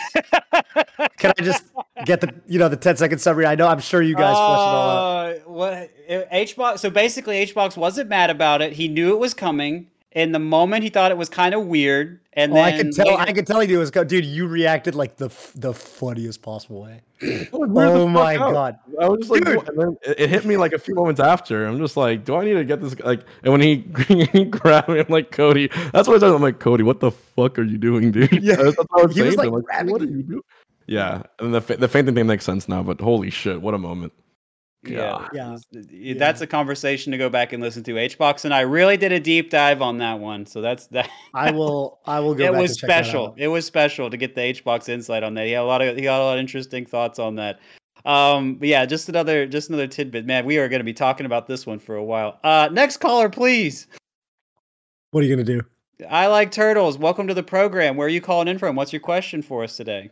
Can I just get the you know the 10 second summary? I know I'm sure you guys uh, it all out. Uh, what HBox? So basically, HBox wasn't mad about it. He knew it was coming, in the moment he thought it was kind of weird, and Oh, then I could tell. later- I could tell you was go, dude. You reacted like the the funniest possible way. [CLEARS THROAT] Oh fuck my out? god! I was just like, Dude. and then it, it hit me like a few moments after. I'm just like, do I need to get this? Like, and when he, [LAUGHS] he grabbed me, I'm like, Cody. That's what I said. I'm like, Cody, what the fuck are you doing, dude? Yeah. that's what I was He was, saying to like, him, grabbing what are you. you doing? Yeah, and the the fainting thing makes sense now, but holy shit, what a moment! Yeah, Yeah. yeah, that's a conversation to go back and listen to. HBox and I really did a deep dive on that one, so that's [LAUGHS] that. I will. I will go. it back was and check that special. out. It was special to get the HBox insight on that. He had a lot of he got a lot of interesting thoughts on that. Um, but yeah, just another just another tidbit. Man, we are going to be talking about this one for a while. Uh, next caller, please. What are you gonna do? I like turtles. Welcome to the program. Where are you calling in from? What's your question for us today?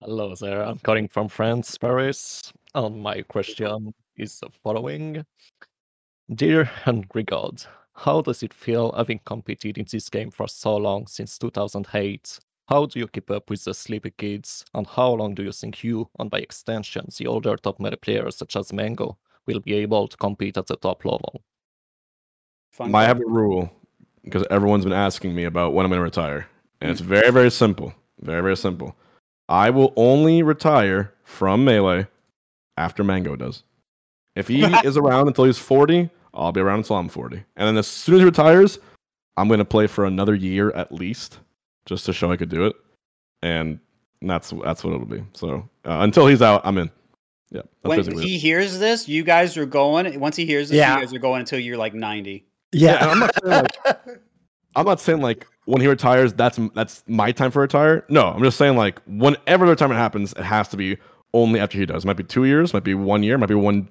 Hello there, I'm calling from France, Paris, and my question is the following. Dear Henry God, how does it feel having competed in this game for so long since 2008? How do you keep up with the Slippi kids, and how long do you think you, and by extension the older top meta players such as Mango, will be able to compete at the top level? Fun I have a rule because everyone's been asking me about when I'm going to retire, and it's hmm. very, very simple. Very, very simple. I will only retire from melee after Mango does. If he is around until he's 40, I'll be around until I'm 40. And then as soon as he retires, I'm going to play for another year at least, just to show I could do it. And that's that's what it'll be. So uh, until he's out, I'm in. Yeah, when basically it. he hears this, you guys are going. Once he hears this, Yeah. you guys are going until you're like 90. Yeah, Yeah. I'm not saying like [LAUGHS] I'm not saying like when he retires, that's that's my time for retire. No, I'm just saying like whenever the retirement happens, it has to be only after he does. It might be two years, might be one year, might be one.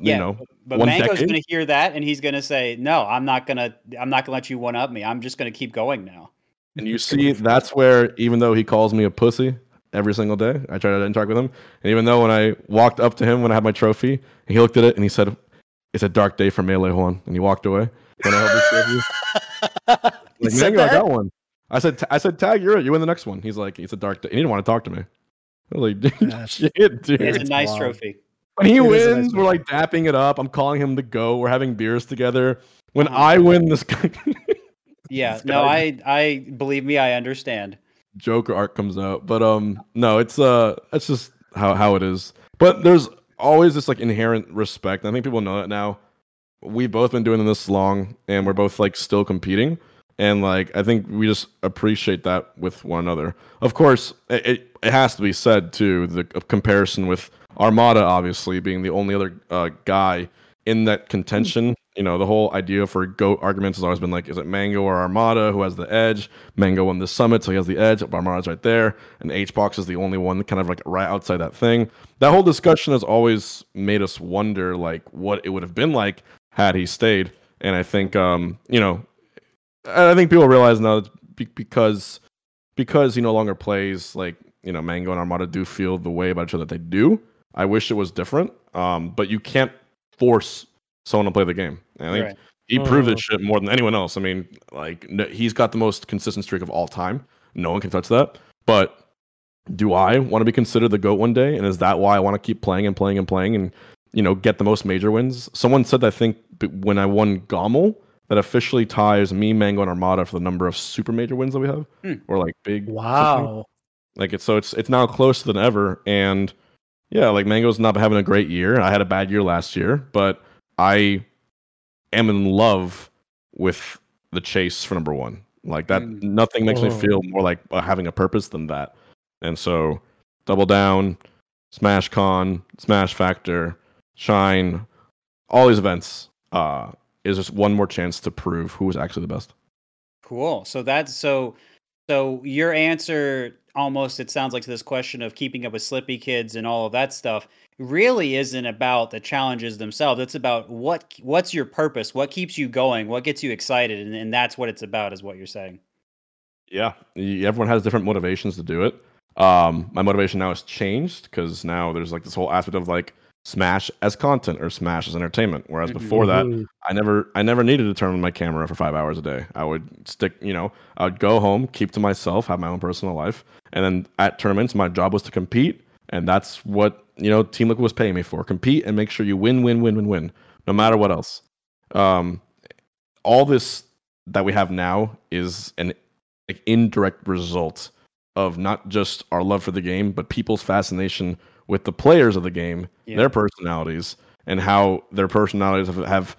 Yeah, you know, But one Mango's decade? going to hear that and he's going to say, "No, I'm not going to. I'm not going to let you one up me. I'm just going to keep going now." and you see that's where even though he calls me a pussy every single day, I try to interact with him. And even though when I walked up to him when I had my trophy, he looked at it and he said, "It's a dark day for melee Juan," and he walked away. When I held this trophy. He [LAUGHS] Like, said Mango, I got one. I said, I said, tag, you're it. You win the next one. He's like, it's a dark day. He didn't want to talk to me. I was like, dude, That's- shit, dude. It's a nice wild. trophy. When he It a nice wins, we're like dapping it up. I'm calling him to go. We're having beers together. When Uh-huh. I win, this guy, [LAUGHS] Yeah, This no, guy- I, I believe me, I understand. Joker art comes out. But um, no, it's uh, that's just how how it is. But there's always this like inherent respect. I think people know that now. We've both been doing this long, and we're both like still competing. And like, I think we just appreciate that with one another. Of course, it, it has to be said too. The comparison with Armada, obviously being the only other uh, guy in that contention. You know, the whole idea for goat arguments has always been like, is it Mango or Armada who has the edge? Mango won the summit, so he has the edge. Armada's right there, and HBox is the only one kind of like right outside that thing. That whole discussion has always made us wonder like what it would have been like had he stayed. And I think, um, you know, I think people realize now because because he no longer plays like you know Mango and Armada do feel the way about each other that they do. I wish it was different, um, but you can't force someone to play the game. I think Right. he proved Mhm. this shit more than anyone else. I mean, like n- he's got the most consistent streak of all time. No one can touch that. But do I want to be considered the goat one day? And is that why I want to keep playing and playing and playing and you know get the most major wins? Someone said I think when I won Gommel that officially ties me, Mango, and Armada for the number of super major wins that we have, Hmm. or like big. something. Wow. Like it's so it's it's now closer than ever, and yeah, like Mango's not having a great year. I had a bad year last year, but I am in love with the chase for number one. Like that, Mm. nothing makes me Oh. feel more like uh, having a purpose than that. And so, double down, Smash Con, Smash Factor, Shine, all these events uh, is just one more chance to prove who is actually the best. Cool. So that's so. So your answer almost it sounds like to this question of keeping up with Slippi Kids and all of that stuff really isn't about the challenges themselves. It's about what what's your purpose, what keeps you going, what gets you excited, and, and that's what it's about, is what you're saying. Yeah, everyone has different motivations to do it. Um, my motivation now has changed because now there's like this whole aspect of like Smash as content or Smash as entertainment. Whereas Mhm. before that, Mhm. I never, I never needed to turn on my camera for five hours a day. I would stick, you know, I would go home, keep to myself, have my own personal life, and then at tournaments, my job was to compete, and that's what you know Team Liquid was paying me for: compete and make sure you win, win, win, win, win, no matter what else. Um, all this that we have now is an like, indirect result of not just our love for the game, but people's fascination with the players of the game, Yeah. their personalities, and how their personalities have, have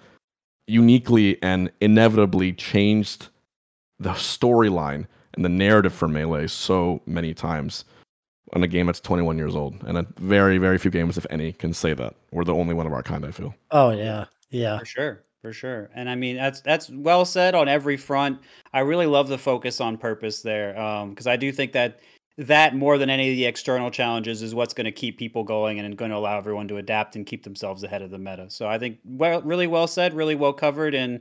uniquely and inevitably changed the storyline and the narrative for Melee so many times on a game that's 21 years old. And a very, very few games, if any, can say that. We're the only one of our kind, I feel. Oh yeah, yeah. For sure, for sure. And I mean, that's that's well said on every front. I really love the focus on purpose there, um, because I do think that that more than any of the external challenges is what's going to keep people going and going to allow everyone to adapt and keep themselves ahead of the meta. So I think well, really well said, really well covered, and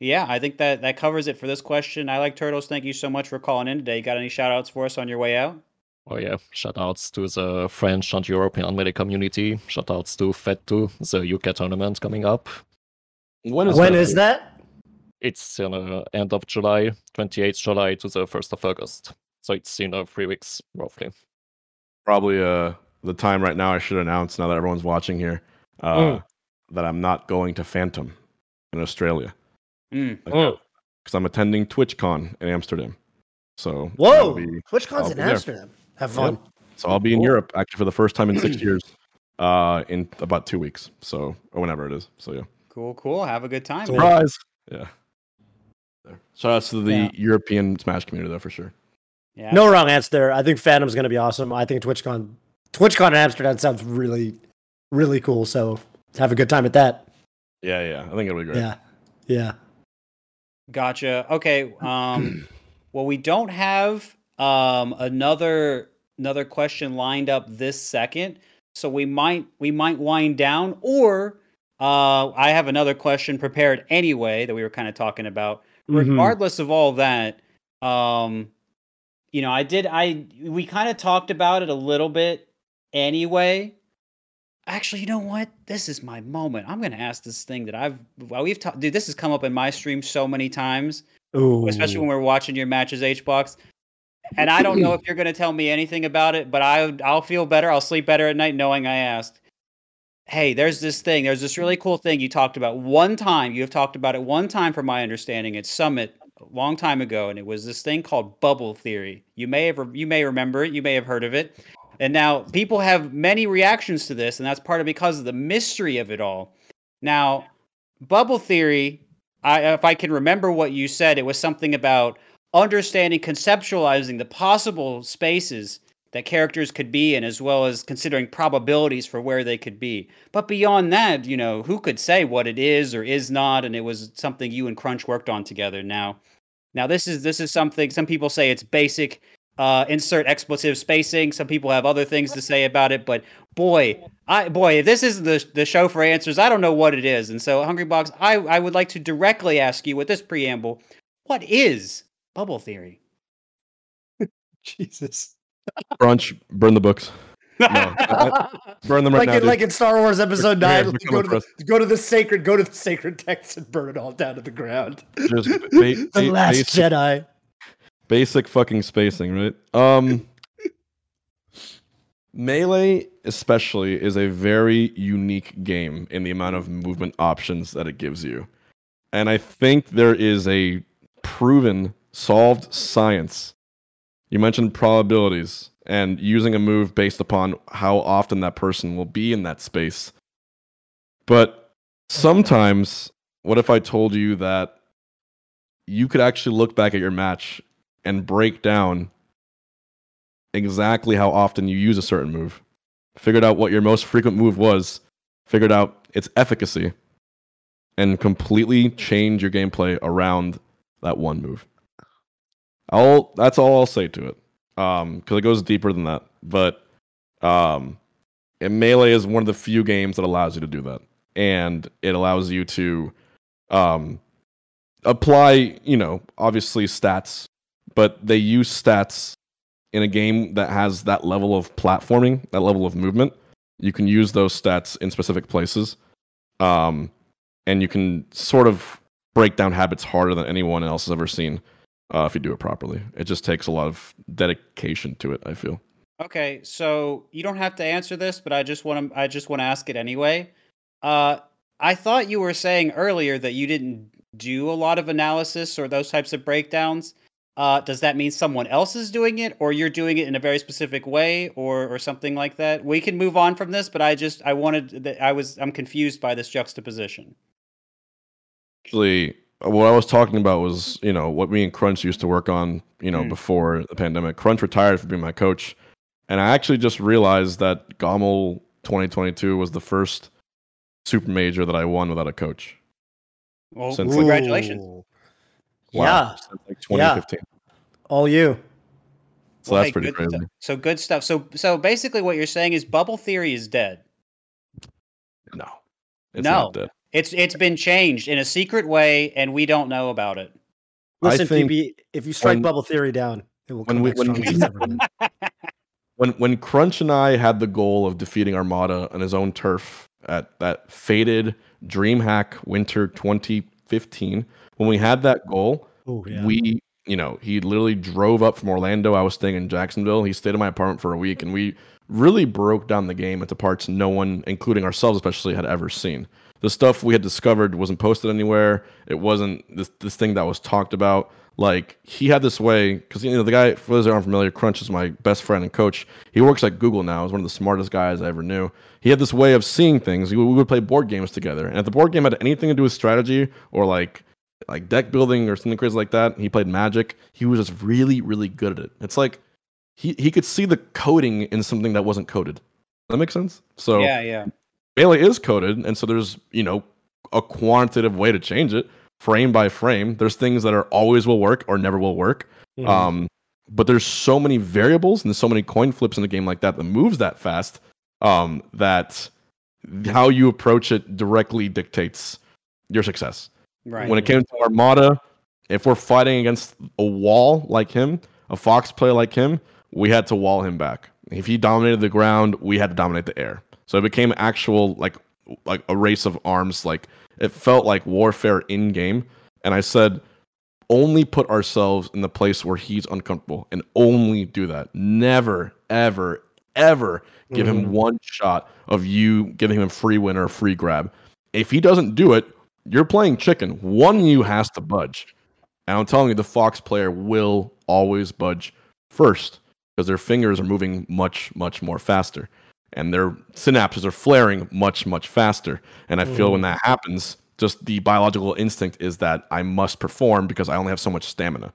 yeah, I think that that covers it for this question. I like turtles. Thank you so much for calling in today. You got any shout outs for us on your way out? Oh yeah, shoutouts to the French and European Unlimited community. Shoutouts to FED2, the UK tournament coming up. When When that? is that? It's in uh, end of July, 28th July to the 1st of August. So it's in uh, three weeks, roughly. Probably uh, the time right now I should announce, now that everyone's watching here, uh, Mm. that I'm not going to Phantom in Australia Mm. Mm. because I'm attending TwitchCon in Amsterdam. So Whoa! Be- TwitchCon's in be there. Amsterdam. Have fun. So I'll be in Cool. Europe actually for the first time in six [CLEARS THROAT] years, uh, in about two weeks. So or whenever it is. So yeah, Cool, cool. Have a good time. man. surprise. Yeah. There. Shout outs to the Yeah. European Smash community though for sure. Yeah. No wrong answer there. I think Phantom's gonna be awesome. I think TwitchCon, TwitchCon in Amsterdam sounds really, really cool. So have a good time at that. Yeah, yeah. I think it'll be great. Yeah, yeah. Gotcha. Okay. Um, [CLEARS THROAT] well, we don't have um, another another question lined up this second, so we might we might wind down, or uh, I have another question prepared anyway that we were kind of talking about. Mhm. Regardless of all that, um, you know, I did I we kind of talked about it a little bit anyway. Actually, you know what? This is my moment. I'm gonna ask this thing that I've well, we've talked. Dude, this has come up in my stream so many times Ooh. especially when we're watching your matches HBox. And I don't know [CLEARS THROAT] if you're going to tell me anything about it, but I I'll feel better. I'll sleep better at night knowing I asked. Hey, there's this thing. There's this really cool thing you talked about one time. You have talked about it one time, from my understanding, at Summit long time ago, and it was this thing called bubble theory. You may have you may remember it. You may have heard of it. And now people have many reactions to this, and that's part of because of the mystery of it all. Now, bubble theory I, if I can remember what you said, it was something about understanding, conceptualizing the possible spaces that characters could be in, as well as considering probabilities for where they could be. But beyond that, you know, who could say what it is or is not? And it was something you and Crunch worked on together. Now, now this is this is something. Some people say it's basic. Uh, insert expletive spacing. Some people have other things to say about it, but boy, I boy, if this is the the show for answers. I don't know what it is, and so Hungry Box, I I would like to directly ask you with this preamble, what is bubble theory? [LAUGHS] Jesus. Crunch, burn the books. No, burn them right like now. in, like in Star Wars Episode Nine, like, go to the go to the sacred go to the sacred text and burn it all down to the ground. Just [LAUGHS] ba- the ba- Last basic, Jedi. basic fucking spacing, right? Um, Melee, especially, is a very unique game in the amount of movement options that it gives you. And I think there is a proven, solved science. You mentioned probabilities and using a move based upon how often that person will be in that space. But sometimes, what if I told you that you could actually look back at your match and break down exactly how often you use a certain move, figured out what your most frequent move was, figured out its efficacy, and completely change your gameplay around that one move. I'll that's all I'll say to it. Um, because it goes deeper than that. But um and melee is one of the few games that allows you to do that. And it allows you to um apply, you know, obviously stats, but they use stats in a game that has that level of platforming, that level of movement. You can use those stats in specific places. Um, and you can sort of break down habits harder than anyone else has ever seen uh, if you do it properly. It just takes a lot of dedication to it, I feel. Okay, so you don't have to answer this, but I just want to I just want to ask it anyway. Uh I thought you were saying earlier that you didn't do a lot of analysis or those types of breakdowns, uh, does that mean someone else is doing it, or you're doing it in a very specific way, or or something like that? We can move on from this, but I just I wanted that I was I'm confused by this juxtaposition. Actually, what I was talking about was you know what me and Crunch used to work on. You know Hmm. before the pandemic, Crunch retired from being my coach, and I actually just realized that Gommel 2022 was the first super major that I won without a coach. Well, Since- congratulations. Ooh. Wow, Yeah, since like 2015. all you. So Well, that's hey, pretty good crazy. stu- So good stuff. So so basically, what you're saying is bubble theory is dead. No, it's No. not dead. It's it's been changed in a secret way, and we don't know about it. Listen, think PB, if you strike when- bubble theory down, it will when come we- back when stronger we- than [LAUGHS] ever when when Crunch and I had the goal of defeating Armada on his own turf at that faded DreamHack Winter 2015, when we had that goal, Ooh, yeah. we you know he literally drove up from Orlando. I was staying in Jacksonville. He stayed in my apartment for a week, and we really broke down the game into parts no one, including ourselves especially, had ever seen. The stuff we had discovered wasn't posted anywhere. It wasn't this this thing that was talked about. Like he had this way because you know the guy for those that aren't familiar, Crunch is my best friend and coach. He works at Google now. He's one of the smartest guys I ever knew. He had this way of seeing things. We would play board games together, and if the board game had anything to do with strategy or like like deck building or something crazy like that, he played Magic. He was just really really good at it. It's like he he could see the coding in something that wasn't coded. That makes sense? So yeah, yeah. Melee is coded, and so there's you know a quantitative way to change it frame by frame. There's things that are always will work or never will work. Mhm. Um, but there's so many variables and there's so many coin flips in a game like that that moves that fast um, that how you approach it directly dictates your success. Right. When it came to Armada, if we're fighting against a wall like him, a Fox player like him, we had to wall him back. If he dominated the ground, we had to dominate the air. So it became actual like like a race of arms. Like it felt like warfare in game. And I said, only put ourselves in the place where he's uncomfortable, and only do that. Never, ever, ever give him Mhm. one shot of you giving him a free win or a free grab. If he doesn't do it, you're playing chicken. One of you has to budge. And I'm telling you, the Fox player will always budge first because their fingers are moving much, much more faster. And their synapses are flaring much, much faster. And I feel when that happens, just the biological instinct is that I must perform because I only have so much stamina.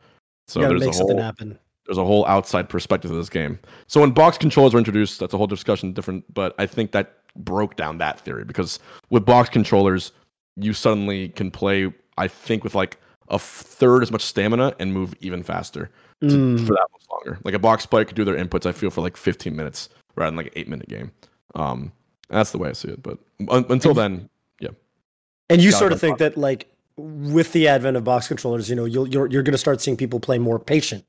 So there's a whole happen. there's a whole outside perspective of this game. So when box controllers were introduced, that's a whole discussion, different. But I think that broke down that theory because with box controllers, you suddenly can play. I think with like a third as much stamina and move even faster to, Mm. for that much longer. Like a box player could do their inputs. I feel for like 15 minutes rather than like an eight minute game. Um, that's the way I see it. But un- until then, yeah. And you Yeah, sort of think that like with the advent of box controllers, you know, you'll, you're you're going to start seeing people play more patient.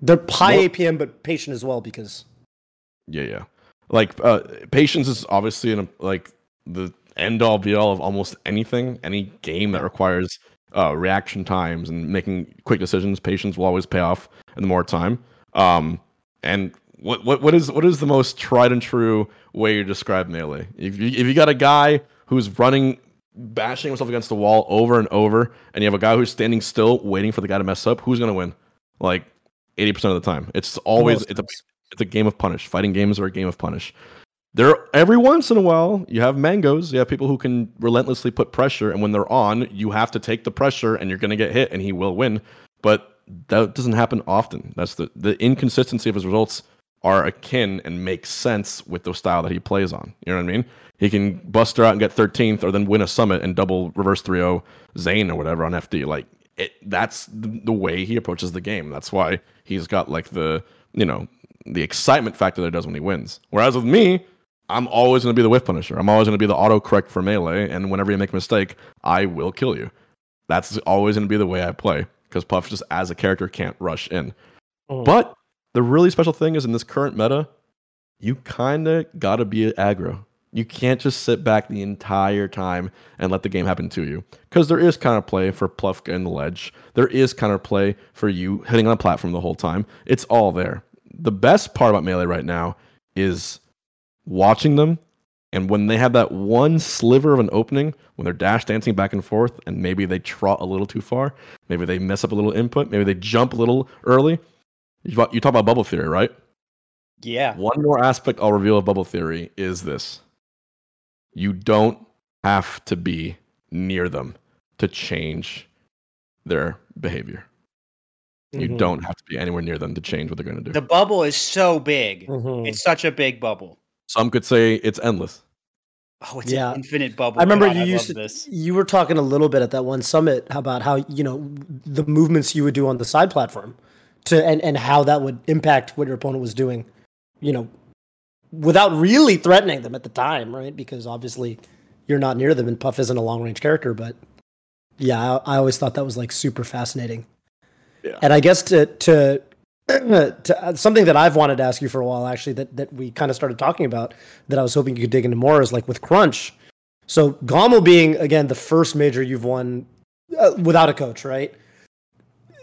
They're high Well- APM, but patient as well because Yeah, yeah. Like uh, patience is obviously in a, like the end all be all of almost anything, any game that requires uh, reaction times and making quick decisions. Patience will always pay off in the more time. Um, and what what what is what is the most tried and true way you describe melee? If you if you got a guy who's running, bashing himself against the wall over and over, and you have a guy who's standing still waiting for the guy to mess up, who's gonna win? Like eighty percent of the time, it's always it's a it's a game of punish. Fighting games are a game of punish. There, every once in a while, you have mangoes. You have people who can relentlessly put pressure, and when they're on, you have to take the pressure, and you're going to get hit, and he will win. But that doesn't happen often. That's the the inconsistency of his results are akin and make sense with the style that he plays on. You know what I mean? He can bust her out and get 13th, or then win a summit and double reverse 3-0 Zain or whatever on FD. Like it, that's the way he approaches the game. That's why he's got like the you know the excitement factor that it does when he wins. Whereas with me, I'm always going to be the whiff punisher. I'm always going to be the autocorrect for melee, and whenever you make a mistake, I will kill you. That's always going to be the way I play because Puff just as a character can't rush in. Mm. But the really special thing is in this current meta, you kind of got to be aggro. You can't just sit back the entire time and let the game happen to you. Because there is counterplay for Puff and the ledge. There is counterplay for you hitting on a platform the whole time. It's all there. The best part about Melee right now is watching them And when they have that one sliver of an opening, when they're dash dancing back and forth, and maybe they trot a little too far, maybe they mess up a little input, maybe they jump a little early. You talk you talk about bubble theory, right? Yeah. One more aspect I'll reveal of bubble theory is this you don't have to be near them to change their behavior. You Mhm. don't have to be anywhere near them to change what they're going to do. The bubble is so big. Mhm. It's such a big bubble. Some could say it's endless. Oh, it's Yeah. an infinite bubble. I remember God, you I used to, this. you were talking a little bit at that one summit about how you know the movements you would do on the side platform to and and how that would impact what your opponent was doing, you know, without really threatening them at the time, right? Because obviously you're not near them, and Puff isn't a long range character. But yeah, I, I always thought that was like super fascinating. Yeah. And I guess to to [CLEARS THROAT] to uh, something that I've wanted to ask you for a while, actually, that that we kind of started talking about, that I was hoping you could dig into more, is like with Crunch. So Gommel being again the first major you've won uh, without a coach, right?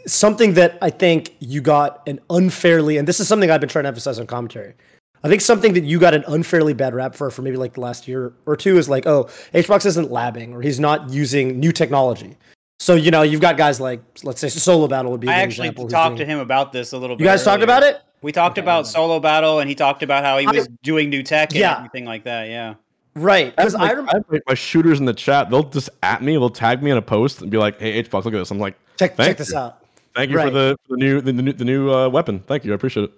Something that I think you got an unfairly, and this is something I've been trying to emphasize on commentary. I think something that you got an unfairly bad rap for for maybe like the last year or two is like, oh, HBox isn't labbing or he's not using new technology. So you know you've got guys like let's say Solo Battle would be. a I good actually example who's talked to him about this a little bit. You guys talked about it? We talked Okay, about solo battle, and he talked about how he I- was doing new tech and Yeah. everything like that. Yeah. Right. Because I I have, like, I have, like, my shooters in the chat. They'll just at me. They'll tag me in a post and be like, "Hey, HBox, look at this." I'm like, check check this you. out. "Thank you for Right. the, for the new the, new the new uh, weapon. Thank you. I appreciate it."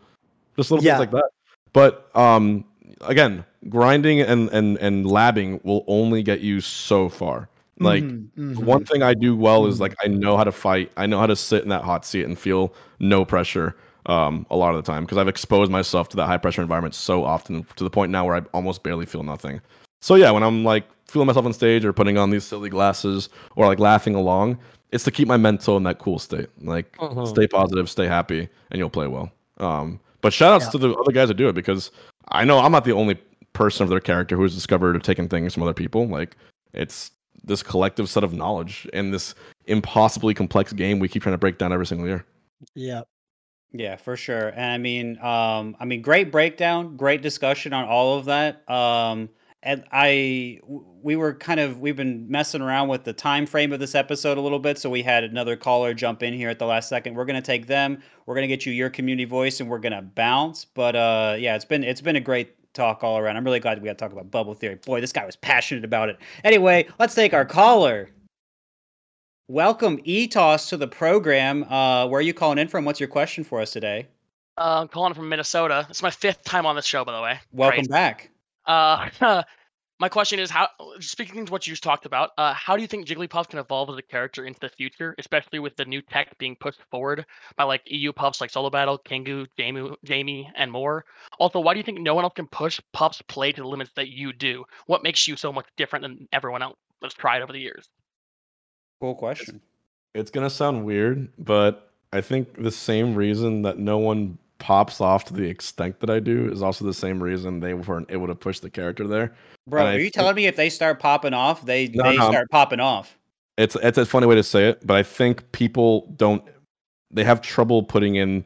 Just little Yeah. things like that. But um, again, grinding and and and labbing will only get you so far. Like Mhm, the mhm. one thing I do well is Mhm. like I know how to fight. I know how to sit in that hot seat and feel no pressure um, a lot of the time because I've exposed myself to that high pressure environment so often to the point now where I almost barely feel nothing. So yeah, when I'm like feeling myself on stage or putting on these silly glasses or like laughing along, it's to keep my mental in that cool state. Like Mhm. stay positive, stay happy, and you'll play well. Um, but shout outs Yeah. to the other guys that do it because I know I'm not the only person of their character who has discovered or taken things from other people. Like it's this collective set of knowledge in this impossibly complex game we keep trying to break down every single year. Yeah. Yeah, for sure. And I mean, um, I mean, great breakdown, great discussion on all of that. Um, and I, we were kind of, we've been messing around with the time frame of this episode a little bit. So we had another caller jump in here at the last second. We're gonna take them. We're gonna get you your community voice, and we're gonna bounce. But uh, yeah, it's been it's been a great talk all around. I'm really glad we got to talk about bubble theory. Boy, this guy was passionate about it. Anyway, let's take our caller. Welcome, ETOS, to the program. Uh, where are you calling in from? What's your question for us today? Uh, I'm calling from Minnesota. It's my fifth time on this show, by the way. Welcome back. Uh, [LAUGHS] my question is how, speaking to what you just talked about, uh, how do you think Jigglypuff can evolve as a character into the future, especially with the new tech being pushed forward by like EU puffs like Solo Battle, Kingu, Jamie, Jamie, and more? Also, why do you think no one else can push Puff's play to the limits that you do? What makes you so much different than everyone else that's tried over the years? Cool question. It's gonna sound weird, but I think the same reason that no one pops off to the extent that I do is also the same reason they weren't able to push the character there. Bro, And I are you think- telling me if they start popping off, they No, they no. start popping off? It's it's a funny way to say it, but I think people don't they have trouble putting in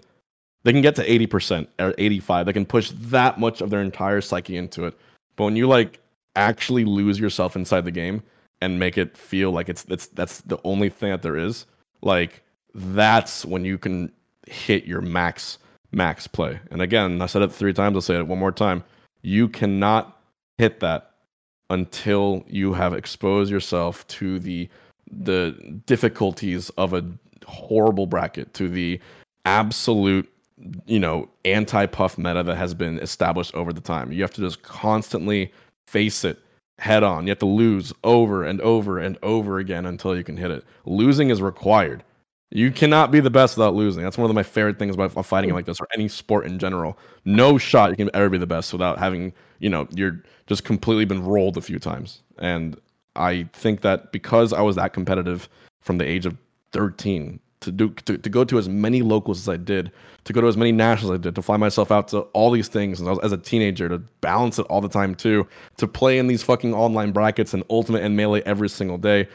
they can get to 80% or 85. They can push that much of their entire psyche into it. But when you like actually lose yourself inside the game and make it feel like it's it's that's the only thing that there is, like that's when you can hit your max max play. And again, I said it 3 times, I'll say it one more time. You cannot hit that until you have exposed yourself to the the difficulties of a horrible bracket to the absolute you know anti-puff meta that has been established over the time you have to just constantly face it head on you have to lose over and over and over again until you can hit it losing is required you cannot be the best without losing. That's one of my favorite things about fighting like this or any sport in general. No shot you can ever be the best without having you know you're just completely been rolled a few times. And i think that because i was that competitive from the age of 13 to do to, to go to as many locals as i did to go to as many nationals as i did to fly myself out to all these things and as a teenager to balance it all the time too to play in these fucking online brackets and ultimate and melee every single day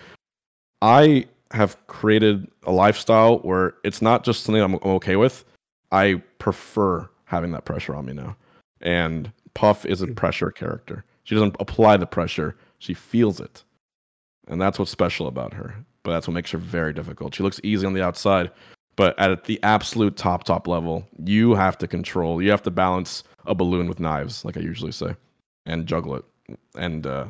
i have created a lifestyle where it's not just something i'm okay with i prefer having that pressure on me now and puff is a pressure character She doesn't apply the pressure; she feels it, and that's what's special about her. But that's what makes her very difficult. She looks easy on the outside, but at the absolute top top level, you have to control. You have to balance a balloon with knives, like I usually say, and juggle it, and uh,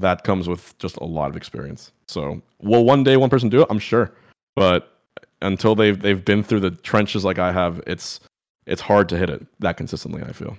that comes with just a lot of experience. So, will one day one person do it? I'm sure, but until they've they've been through the trenches like I have, it's it's hard to hit it that consistently. I feel.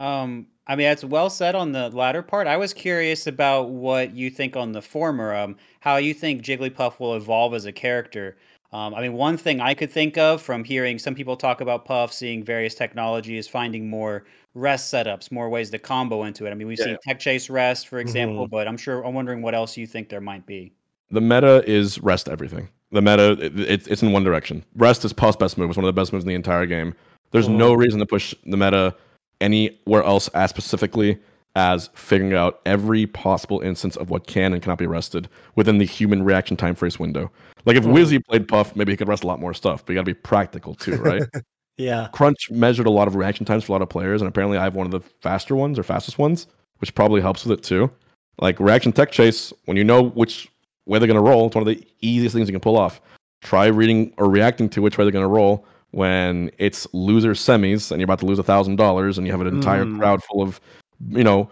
Um, I mean, that's well said on the latter part. I was curious about what you think on the former. Um, how you think Jigglypuff will evolve as a character. Um, I mean, one thing I could think of from hearing some people talk about Puff, seeing various technologies, finding more rest setups, more ways to combo into it. I mean, we've Yeah, seen. Tech Chase rest, for example, mm-hmm. but I'm sure I'm wondering what else you think there might be. the meta is rest everything. The meta, it, it, it's in one direction. Rest is Puff's best move. It's one of the best moves in the entire game. There's no mm-hmm. reason to push the meta anywhere else as specifically as figuring out every possible instance of what can and cannot be rested within the human reaction time phrase window. Like if mm-hmm. Wizzy played Puff, maybe he could rest a lot more stuff, but you got to be practical too, right? [LAUGHS] Yeah. Crunch measured a lot of reaction times for a lot of players, and apparently I have one of the faster ones or fastest ones, which probably helps with it too. Like reaction tech chase, when you know which way they're gonna roll, it's one of the easiest things you can pull off. Try reading or reacting to which way they're gonna roll when it's loser semis and you're about to lose a thousand dollars and you have an entire Mm. crowd full of, you know,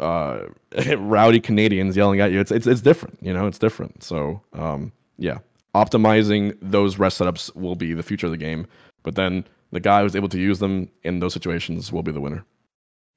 uh, [LAUGHS] rowdy Canadians yelling at you. It's it's it's different, you know, it's different. So um, yeah, optimizing those rest setups will be the future of the game. But then the guy who's able to use them in those situations will be the winner.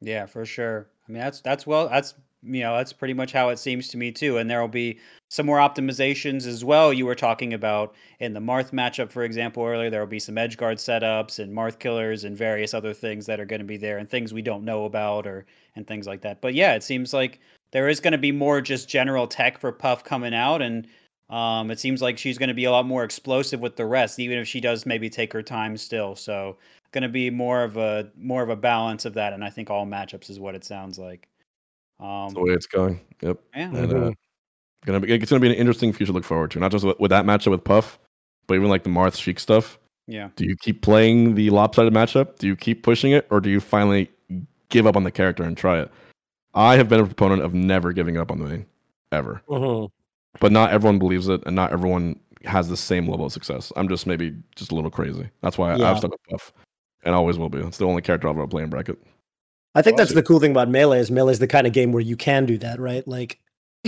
Yeah, for sure. I mean, that's that's well, that's you know, that's pretty much how it seems to me too. And there will be some more optimizations as well. You were talking about in the Marth matchup, for example, earlier. There will be some edge guard setups and Marth killers and various other things that are going to be there and things we don't know about or and things like that. But yeah, it seems like there is going to be more just general tech for Puff coming out, and um, it seems like she's going to be a lot more explosive with the rest, even if she does maybe take her time still. So going to be more of a more of a balance of that, and I think all matchups is what it sounds like. Um, That's the way it's going. Yep. yeah, And uh, gonna be it's gonna be an interesting future to look forward to. Not just with, with that matchup with Puff, but even like the Marth Sheik stuff. yeah. Do you keep playing the lopsided matchup? Do you keep pushing it, or do you finally give up on the character and try it? I have been a proponent of never giving up on the main, ever. Mhm. But not everyone believes it, and not everyone has the same level of success. I'm just maybe just a little crazy. That's why Yeah. I've stuck with Puff, and always will be. It's the only character I'll ever play in bracket. I think that's the cool thing about melee is melee is the kind of game where you can do that, right? Like [CLEARS THROAT]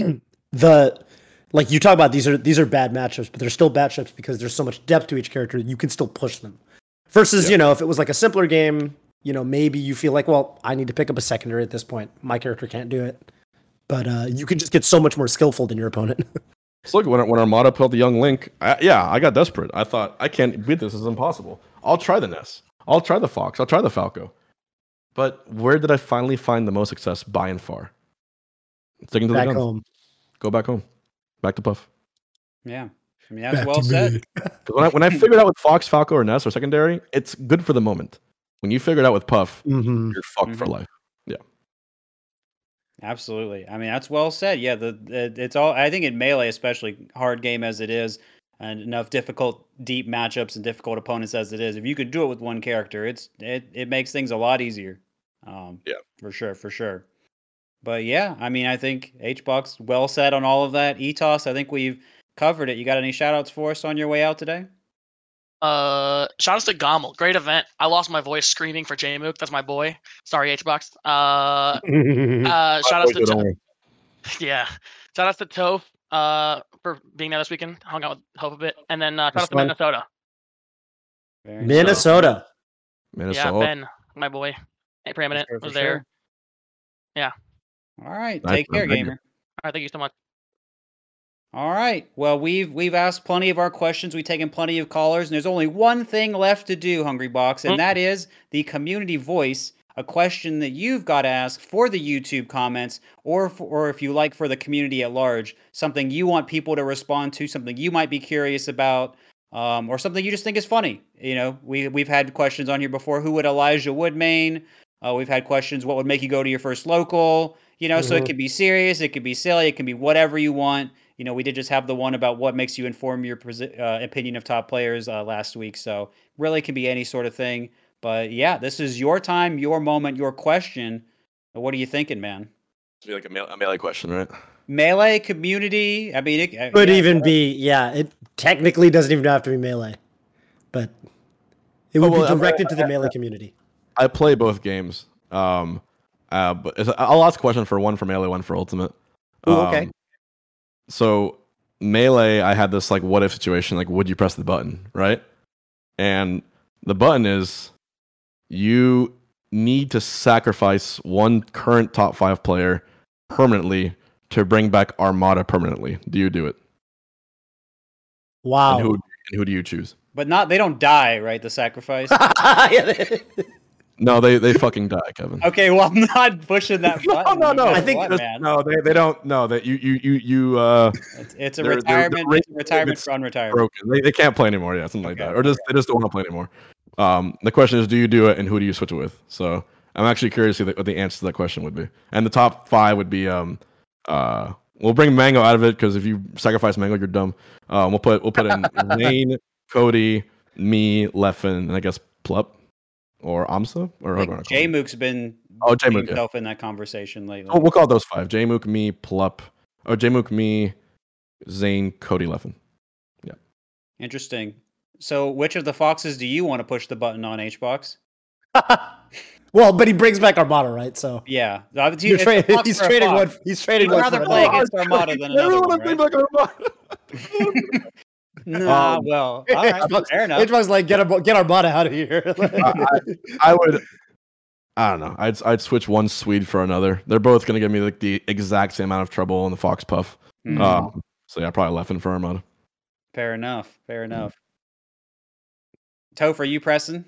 the like you talk about these are these are bad matchups, but they're still bad matchups because there's so much depth to each character. You can still push them. Versus, Yeah. you know, if it was like a simpler game, you know, maybe you feel like, well, I need to pick up a secondary at this point. My character can't do it. But uh, you can just get so much more skillful than your opponent. [LAUGHS] So look, when, when Armada pulled the young Link, I, yeah, I got desperate. I thought I can't beat this. This is impossible. I'll try the Ness. I'll try the Fox. I'll try the Falco. But where did I finally find the most success by and far? Sticking to the guns. home. Go back home. Back to Puff. Yeah. I mean, that's Back well said. [LAUGHS] When I, when I figured out with Fox, Falco, or Ness or secondary, it's good for the moment. When you figure it out with Puff, Mhm. you're fucked for Mhm. life. Absolutely. I mean, that's well said. Yeah, the, the it's all. I think in melee, especially hard game as it is, and enough difficult, deep matchups and difficult opponents as it is. If you could do it with one character, it's it it makes things a lot easier. Um, Yeah. for sure, for sure. But yeah, I mean, I think HBox well said on all of that. Etos, I think we've covered it. You got any shout outs for us on your way out today? Uh, shout out to GOML. Great event. I lost my voice screaming for Jmook. That's my boy. Sorry, HBox. Uh, [LAUGHS] uh, shout out to To- [LAUGHS] yeah. Shout out to Toph. Uh, for being there this weekend. Hung out with Hope a bit, and then uh, shout out to fun. Minnesota. Very. Minnesota. Minnesota. Yeah, Ben, my boy, Hey, preeminent For sure, for was there. sure. All right. Nice Take care, gamer. All right, thank you so much. All right. Well, we've we've asked plenty of our questions. We've taken plenty of callers, and there's only one thing left to do, Hungrybox, and Mm. that is the community voice. A question that you've got to ask for the YouTube comments, or for, or if you like for the community at large, something you want people to respond to, something you might be curious about, um, or something you just think is funny. You know, we we've had questions on here before. Who would Elijah Wood main? Uh, we've had questions. What would make you go to your first local? You know, so it Mhm. could be serious, it could be silly, it can be whatever you want. You know, we did just have the one about what makes you inform your uh, opinion of top players uh, last week. So really, can be any sort of thing. But yeah, this is your time, your moment, your question. What are you thinking, man? Be like a, melee, a melee question, right? Melee community. I mean, it uh, Could yeah, even be, yeah. It technically doesn't even have to be melee, but it would Oh, well, be I- directed to the I- melee community. I play both games. Um, uh, but it's- I'll ask a question for one for melee, one for ultimate. Ooh, okay. So melee, I had this like what if situation, like would you press the button, right? And the button is you need to sacrifice one current top five player permanently to bring back Armada permanently. Do you do it? Wow. And who and who do you choose? but not. They don't die, right? The sacrifice. [LAUGHS] Yeah, they- No, they they fucking die, Kevin. okay, well, I'm not pushing that [LAUGHS] button. no, no, no. matter I think what, just- no, they, they don't. No, that you you you you uh It's, it's a They're- they're- they're retirement. rate- it's a retirement it's for unretirement. broken. They, they can't play anymore. Yeah, something like that, or just they just don't want to play anymore. Um, the question is, do you do it, and who do you switch it with? So I'm actually curious to see what the answer to that question would be. And the top five would be um uh we'll bring Mango out of it because if you sacrifice Mango, you're dumb. Um, we'll put we'll put in [LAUGHS] Wayne, Cody, me, Leffen, and I guess Plup or Amsa or I whatever. think Jmook's been Oh, J putting Mook. Yeah. himself in that conversation lately. Oh, we'll call those five: Jmook, me, Plup, oh, or Jmook, me, Zain, Cody, Leffen. Yeah, interesting. So, which of the foxes do you want to push the button on HBox? [LAUGHS] well, but he brings back Armada, right? So Yeah, it's- You're it's tra- a fox he's trading fox. one. He's trading one rather play against Armada than [LAUGHS] another one, right? [LAUGHS] Nah, Um, well, [LAUGHS] all right, Xbox- fair enough. Xbox like get Ar- get Armada out of here. [LAUGHS] I [LAUGHS] would. I don't know. I'd I'd switch one Swede for another. They're both gonna give me like the exact same amount of trouble in the Fox Puff. Mhm. Um, so yeah, probably Leffen for Armada. fair enough. Fair enough. Toph, are you pressing?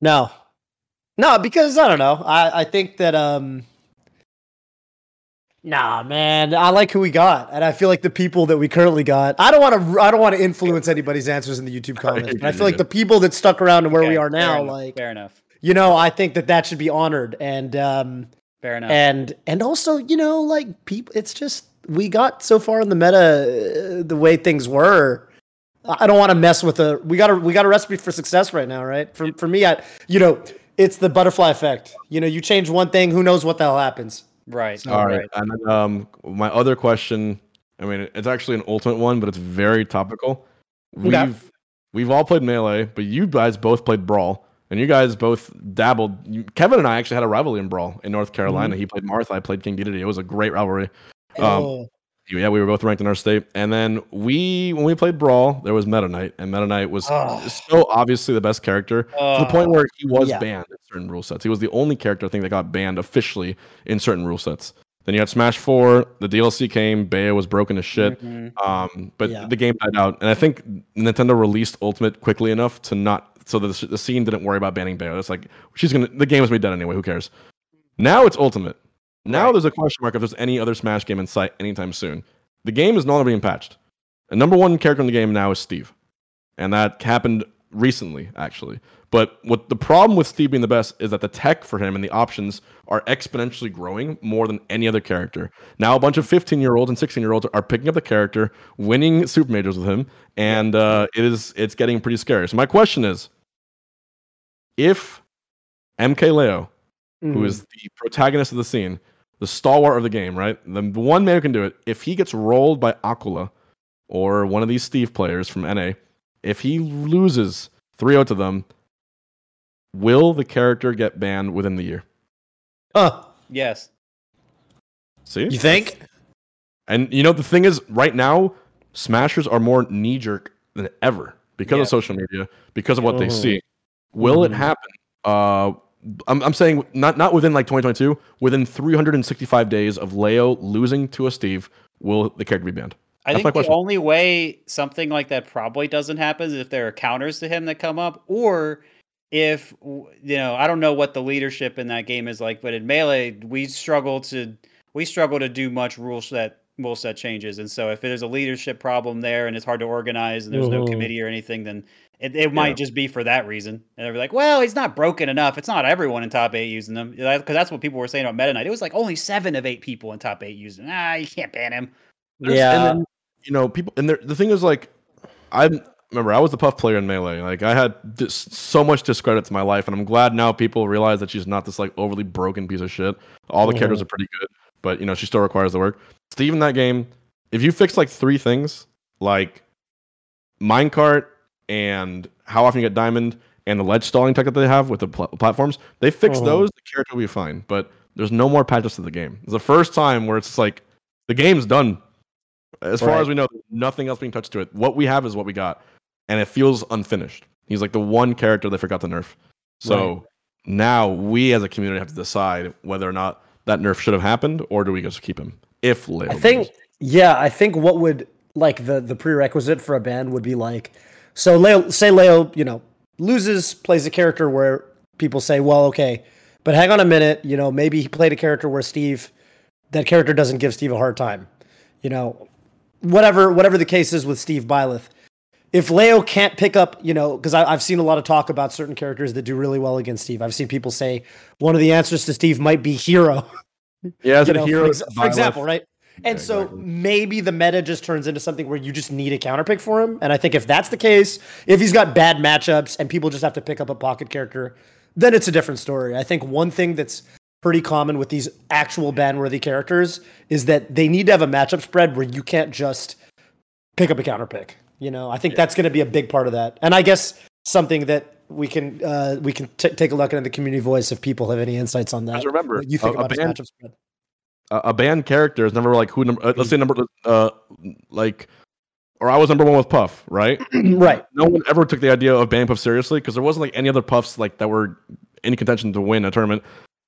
no, no, because I don't know. I I think that um. Nah, man. I like who we got, and I feel like the people that we currently got. I don't want to. I don't want to influence anybody's answers in the YouTube [LAUGHS] comments, but I feel like the people that stuck around to where Okay, we are fair now, enough, like fair enough. you know, I think that that should be honored, and um, Fair enough. and and also you know like people it's just we got so far in the meta uh, the way things were i don't want to mess with the we got a we got a recipe for success right now right for, for me i you know it's the butterfly effect you know you change one thing who knows what the hell happens right. All right. right. And then, um, my other question. I mean, it's actually an ultimate one, but it's very topical. We've Okay. we've all played melee, but you guys both played brawl, and you guys both dabbled. You, Kevin and I actually had a rivalry in brawl in North Carolina. He played Martha, I played King Dedede. It was a great rivalry. Um, Oh, Yeah, we were both ranked in our state. And then we, when we played Brawl, there was Meta Knight, and Meta Knight was Oh. so obviously the best character to the point where he was Yeah. banned in certain rule sets. He was the only character I think that got banned officially in certain rule sets. Then you had Smash 4, the DLC came, Bayo was broken as shit. mhm. Um, but Yeah. the game died out, and I think Nintendo released Ultimate quickly enough to not so the, the scene didn't worry about banning Bayo. It's like she's gonna the game was made dead anyway. Who cares? Now it's Ultimate. Now Right. there's a question mark if there's any other Smash game in sight anytime soon. The game is no longer being patched. The number one character in the game now is Steve, and that happened recently actually. But what the problem with Steve being the best is that the tech for him and the options are exponentially growing more than any other character. Now a bunch of 15 year olds and 16 year olds are picking up the character, winning super majors with him, and uh, it is it's getting pretty scary. So my question is, if MK Leo, Mm-hmm. who is the protagonist of the scene, the stalwart of the game, right? The one man who can do it, if he gets rolled by Acola or one of these Steve players from NA, if he loses 3-0 to them, will the character get banned within the year? huh Yes. See? you think And you know the thing is, right now, Smashers are more knee jerk than ever because Yeah. of social media, because of what they Mhm. see. Will it Mhm. happen? Uh, I'm, I'm saying not not within like 2022, within 365 days of Leo losing to a Steve, will the character be banned? I That's think the question. only way something like that probably doesn't happen is if there are counters to him that come up, or if you know, I don't know what the leadership in that game is like, but in melee, we struggle to we struggle to do much rule set rule set changes, and so if there's a leadership problem there and it's hard to organize and there's no Mhm. committee or anything, then it, it might Yeah. just be for that reason. And they're like, well, he's not broken enough. It's not everyone in top eight using them because that's what people were saying about Meta Knight. It was like only seven of eight people in top eight using. them. Ah, you can't ban him. There's- Yeah. and then, you know, people, and there, the thing is, like, I'm remember I was the puff player in melee. Like I had dis- so much discredit to my life, and I'm glad now people realize that she's not this like overly broken piece of shit. All the characters are pretty good, but you know she still requires the work. Steve in that game, if you fix like three things, like minecart and how often you get diamond and the ledge stalling tech that they have with the pl- platforms, they fix Mhm. those, the character will be fine. But there's no more patches to the game. It's the first time where it's like the game's done. As far as we know, nothing else being touched to it. What we have is what we got, and it feels unfinished. He's like the one character they forgot to nerf. So now we as a community have to decide whether or not that nerf should have happened, or do we just keep him? If Leo I think, yeah, I think what would like the the prerequisite for a ban would be like, so Leo, say Leo, you know, loses, plays a character where people say, well, okay, but hang on a minute, you know, maybe he played a character where Steve, that character doesn't give Steve a hard time, you know, whatever whatever the case is with Steve Byleth. If Leo can't pick up, you know, because I've seen a lot of talk about certain characters that do really well against Steve. I've seen people say one of the answers to Steve might be hero yeah, as [LAUGHS] you a know, hero, for, ex- for example, right? And Yeah, so exactly. maybe the meta just turns into something where you just need a counter pick for him. And I think if that's the case, if he's got bad matchups and people just have to pick up a pocket character, then it's a different story. I think one thing that's pretty common with these actual ban-worthy characters is that they need to have a matchup spread where you can't just pick up a counter pick. You know, I think that's going to be a big part of that. And I guess something that we can uh, we can t- take a look at in the community voice if people have any insights on that. Remember, you think a- a about his ban- matchup spread. A, a banned character is never like who number. Uh, let's say number uh like, or I was number one with Puff, right? [CLEARS THROAT] right. no one ever took the idea of banning Puff seriously because there wasn't like any other Puffs like that were in contention to win a tournament.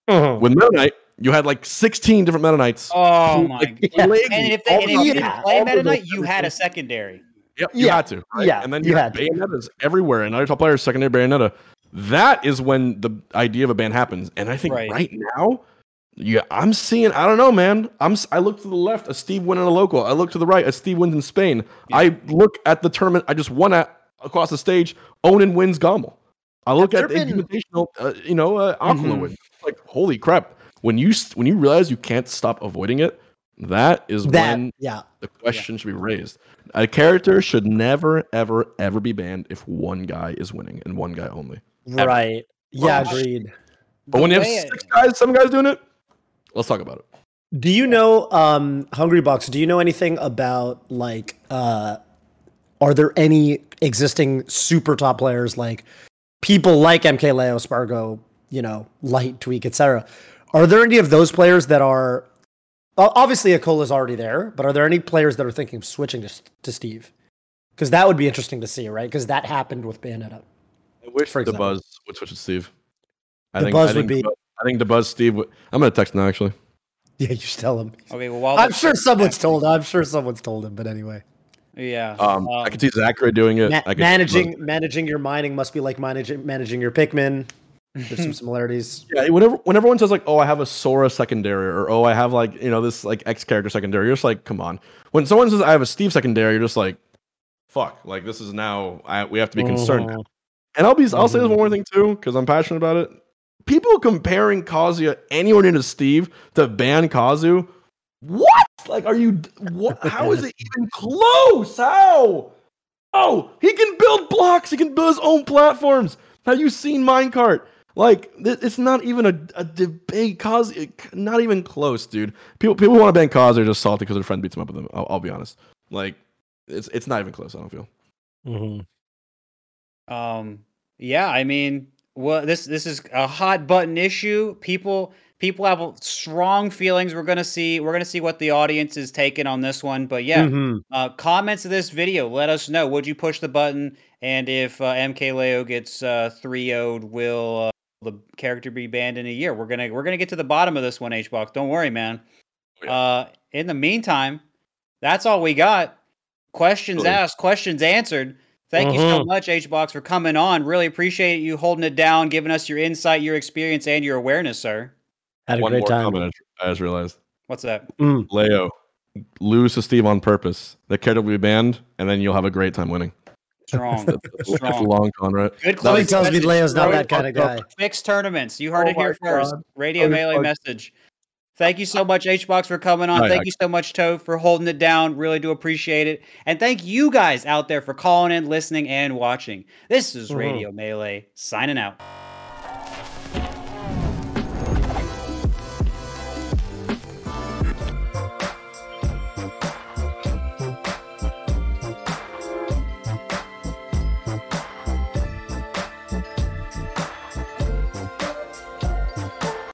Mhm. With Meta Knight, you had like 16 different Meta Knights. Oh who, my like, [LAUGHS] Yeah. plagued And if they, all and if you time. didn't Yeah. play All Meta Knight, you had a secondary. Yep, you Yeah. had to. Right? Yeah, and then you you had had to. Bayonetta's everywhere, and other top players secondary Bayonetta. That is when the idea of a ban happens. And I think Right. right, now, yeah, I'm seeing. I don't know, man. I'm. I look to the left, a Steve win in a local. I look to the right, a Steve wins in Spain. I look at the tournament I just won at across the stage. Onin wins GOML. I look Have at the been- invitational, uh, you know, uh, Acola Mhm. win. Like, holy crap! When you when you realize you can't stop avoiding it, that is That when yeah. the question should be raised. A character should never, ever, ever be banned if one guy is winning and one guy only. Ever. Right. Yeah, agreed. But when you have six guys, seven guys doing it, let's talk about it. Do you know um Hungrybox, do you know anything about like uh are there any existing super top players like people like MK Leo, Sparg0, you know, Light, Tweak, etc. Are there any of those players that are o- obviously Acola's already there, but are there any players that are thinking of switching to, to Steve? Because that would be interesting to see, right? Because that happened with Bayonetta. I wish For the example. buzz would switch to Steve. I The think, Buzz I would be- the Bu- I think the buzz Steve. Would, I'm gonna text now actually. [LAUGHS] Yeah, you should tell him. Okay, well, while I'm sure someone's told. I'm sure someone's told him. But anyway, Yeah. Um, I can see Zachary doing it. Ma- I can see managing Buzz- managing your mining must be like managing managing your Pikmin. There's some [LAUGHS] similarities. Yeah, whenever when everyone says like, "Oh, I have a Sora secondary," or "Oh, I have like you know this like X character secondary," you're just like, "Come on." When someone says, "I have a Steve secondary," you're just like, "Fuck!" Like this is now I, we have to be concerned. now. Mhm. And I'll be I'll say this one more thing too because I'm passionate about it. People comparing Kazuya anywhere near to Steve to ban Kazu. What? Like, are you? What? How is it even close? How? Oh, he can build blocks. He can build his own platforms. Have you seen Minecart? Like, it's not even a, a debate. Kazu, not even close, dude. People people want to ban Kazu. They're just salty because their friend beats him up with them. I'll, I'll be honest. Like, it's it's not even close. I don't feel. Mhm. Um, yeah, I mean, well, this this is a hot button issue. People people have strong feelings. We're gonna see we're gonna see what the audience is taking on this one. But yeah, Mhm. uh, comments of this video. Let us know. Would you push the button? And if uh, MK Leo gets uh, 3-0'd, will uh, the character be banned in a year? We're gonna we're gonna get to the bottom of this one, HBox. Don't worry, man. Yeah. Uh, in the meantime, that's all we got. Questions Really? asked, questions answered. Thank you so Mhm. much, HBox, for coming on. Really appreciate you holding it down, giving us your insight, your experience, and your awareness, sir. Had a one great more time. comment I I just realized. What's that? Mm. Leo, lose to Steve on purpose. The character will be banned, and then you'll have a great time winning. Strong. [LAUGHS] It's Strong. long con, right? Good Somebody tells me. Leo's not that kind of guy. Fixed tournaments. You heard Oh it here my first. Radio Oh, melee fuck. message. Thank you so much, HBox, for coming on. Thank Ike. you so much, Toe, for holding it down. Really do appreciate it. And thank you guys out there for calling in, listening, and watching. This is Mhm. Radio Melee signing out.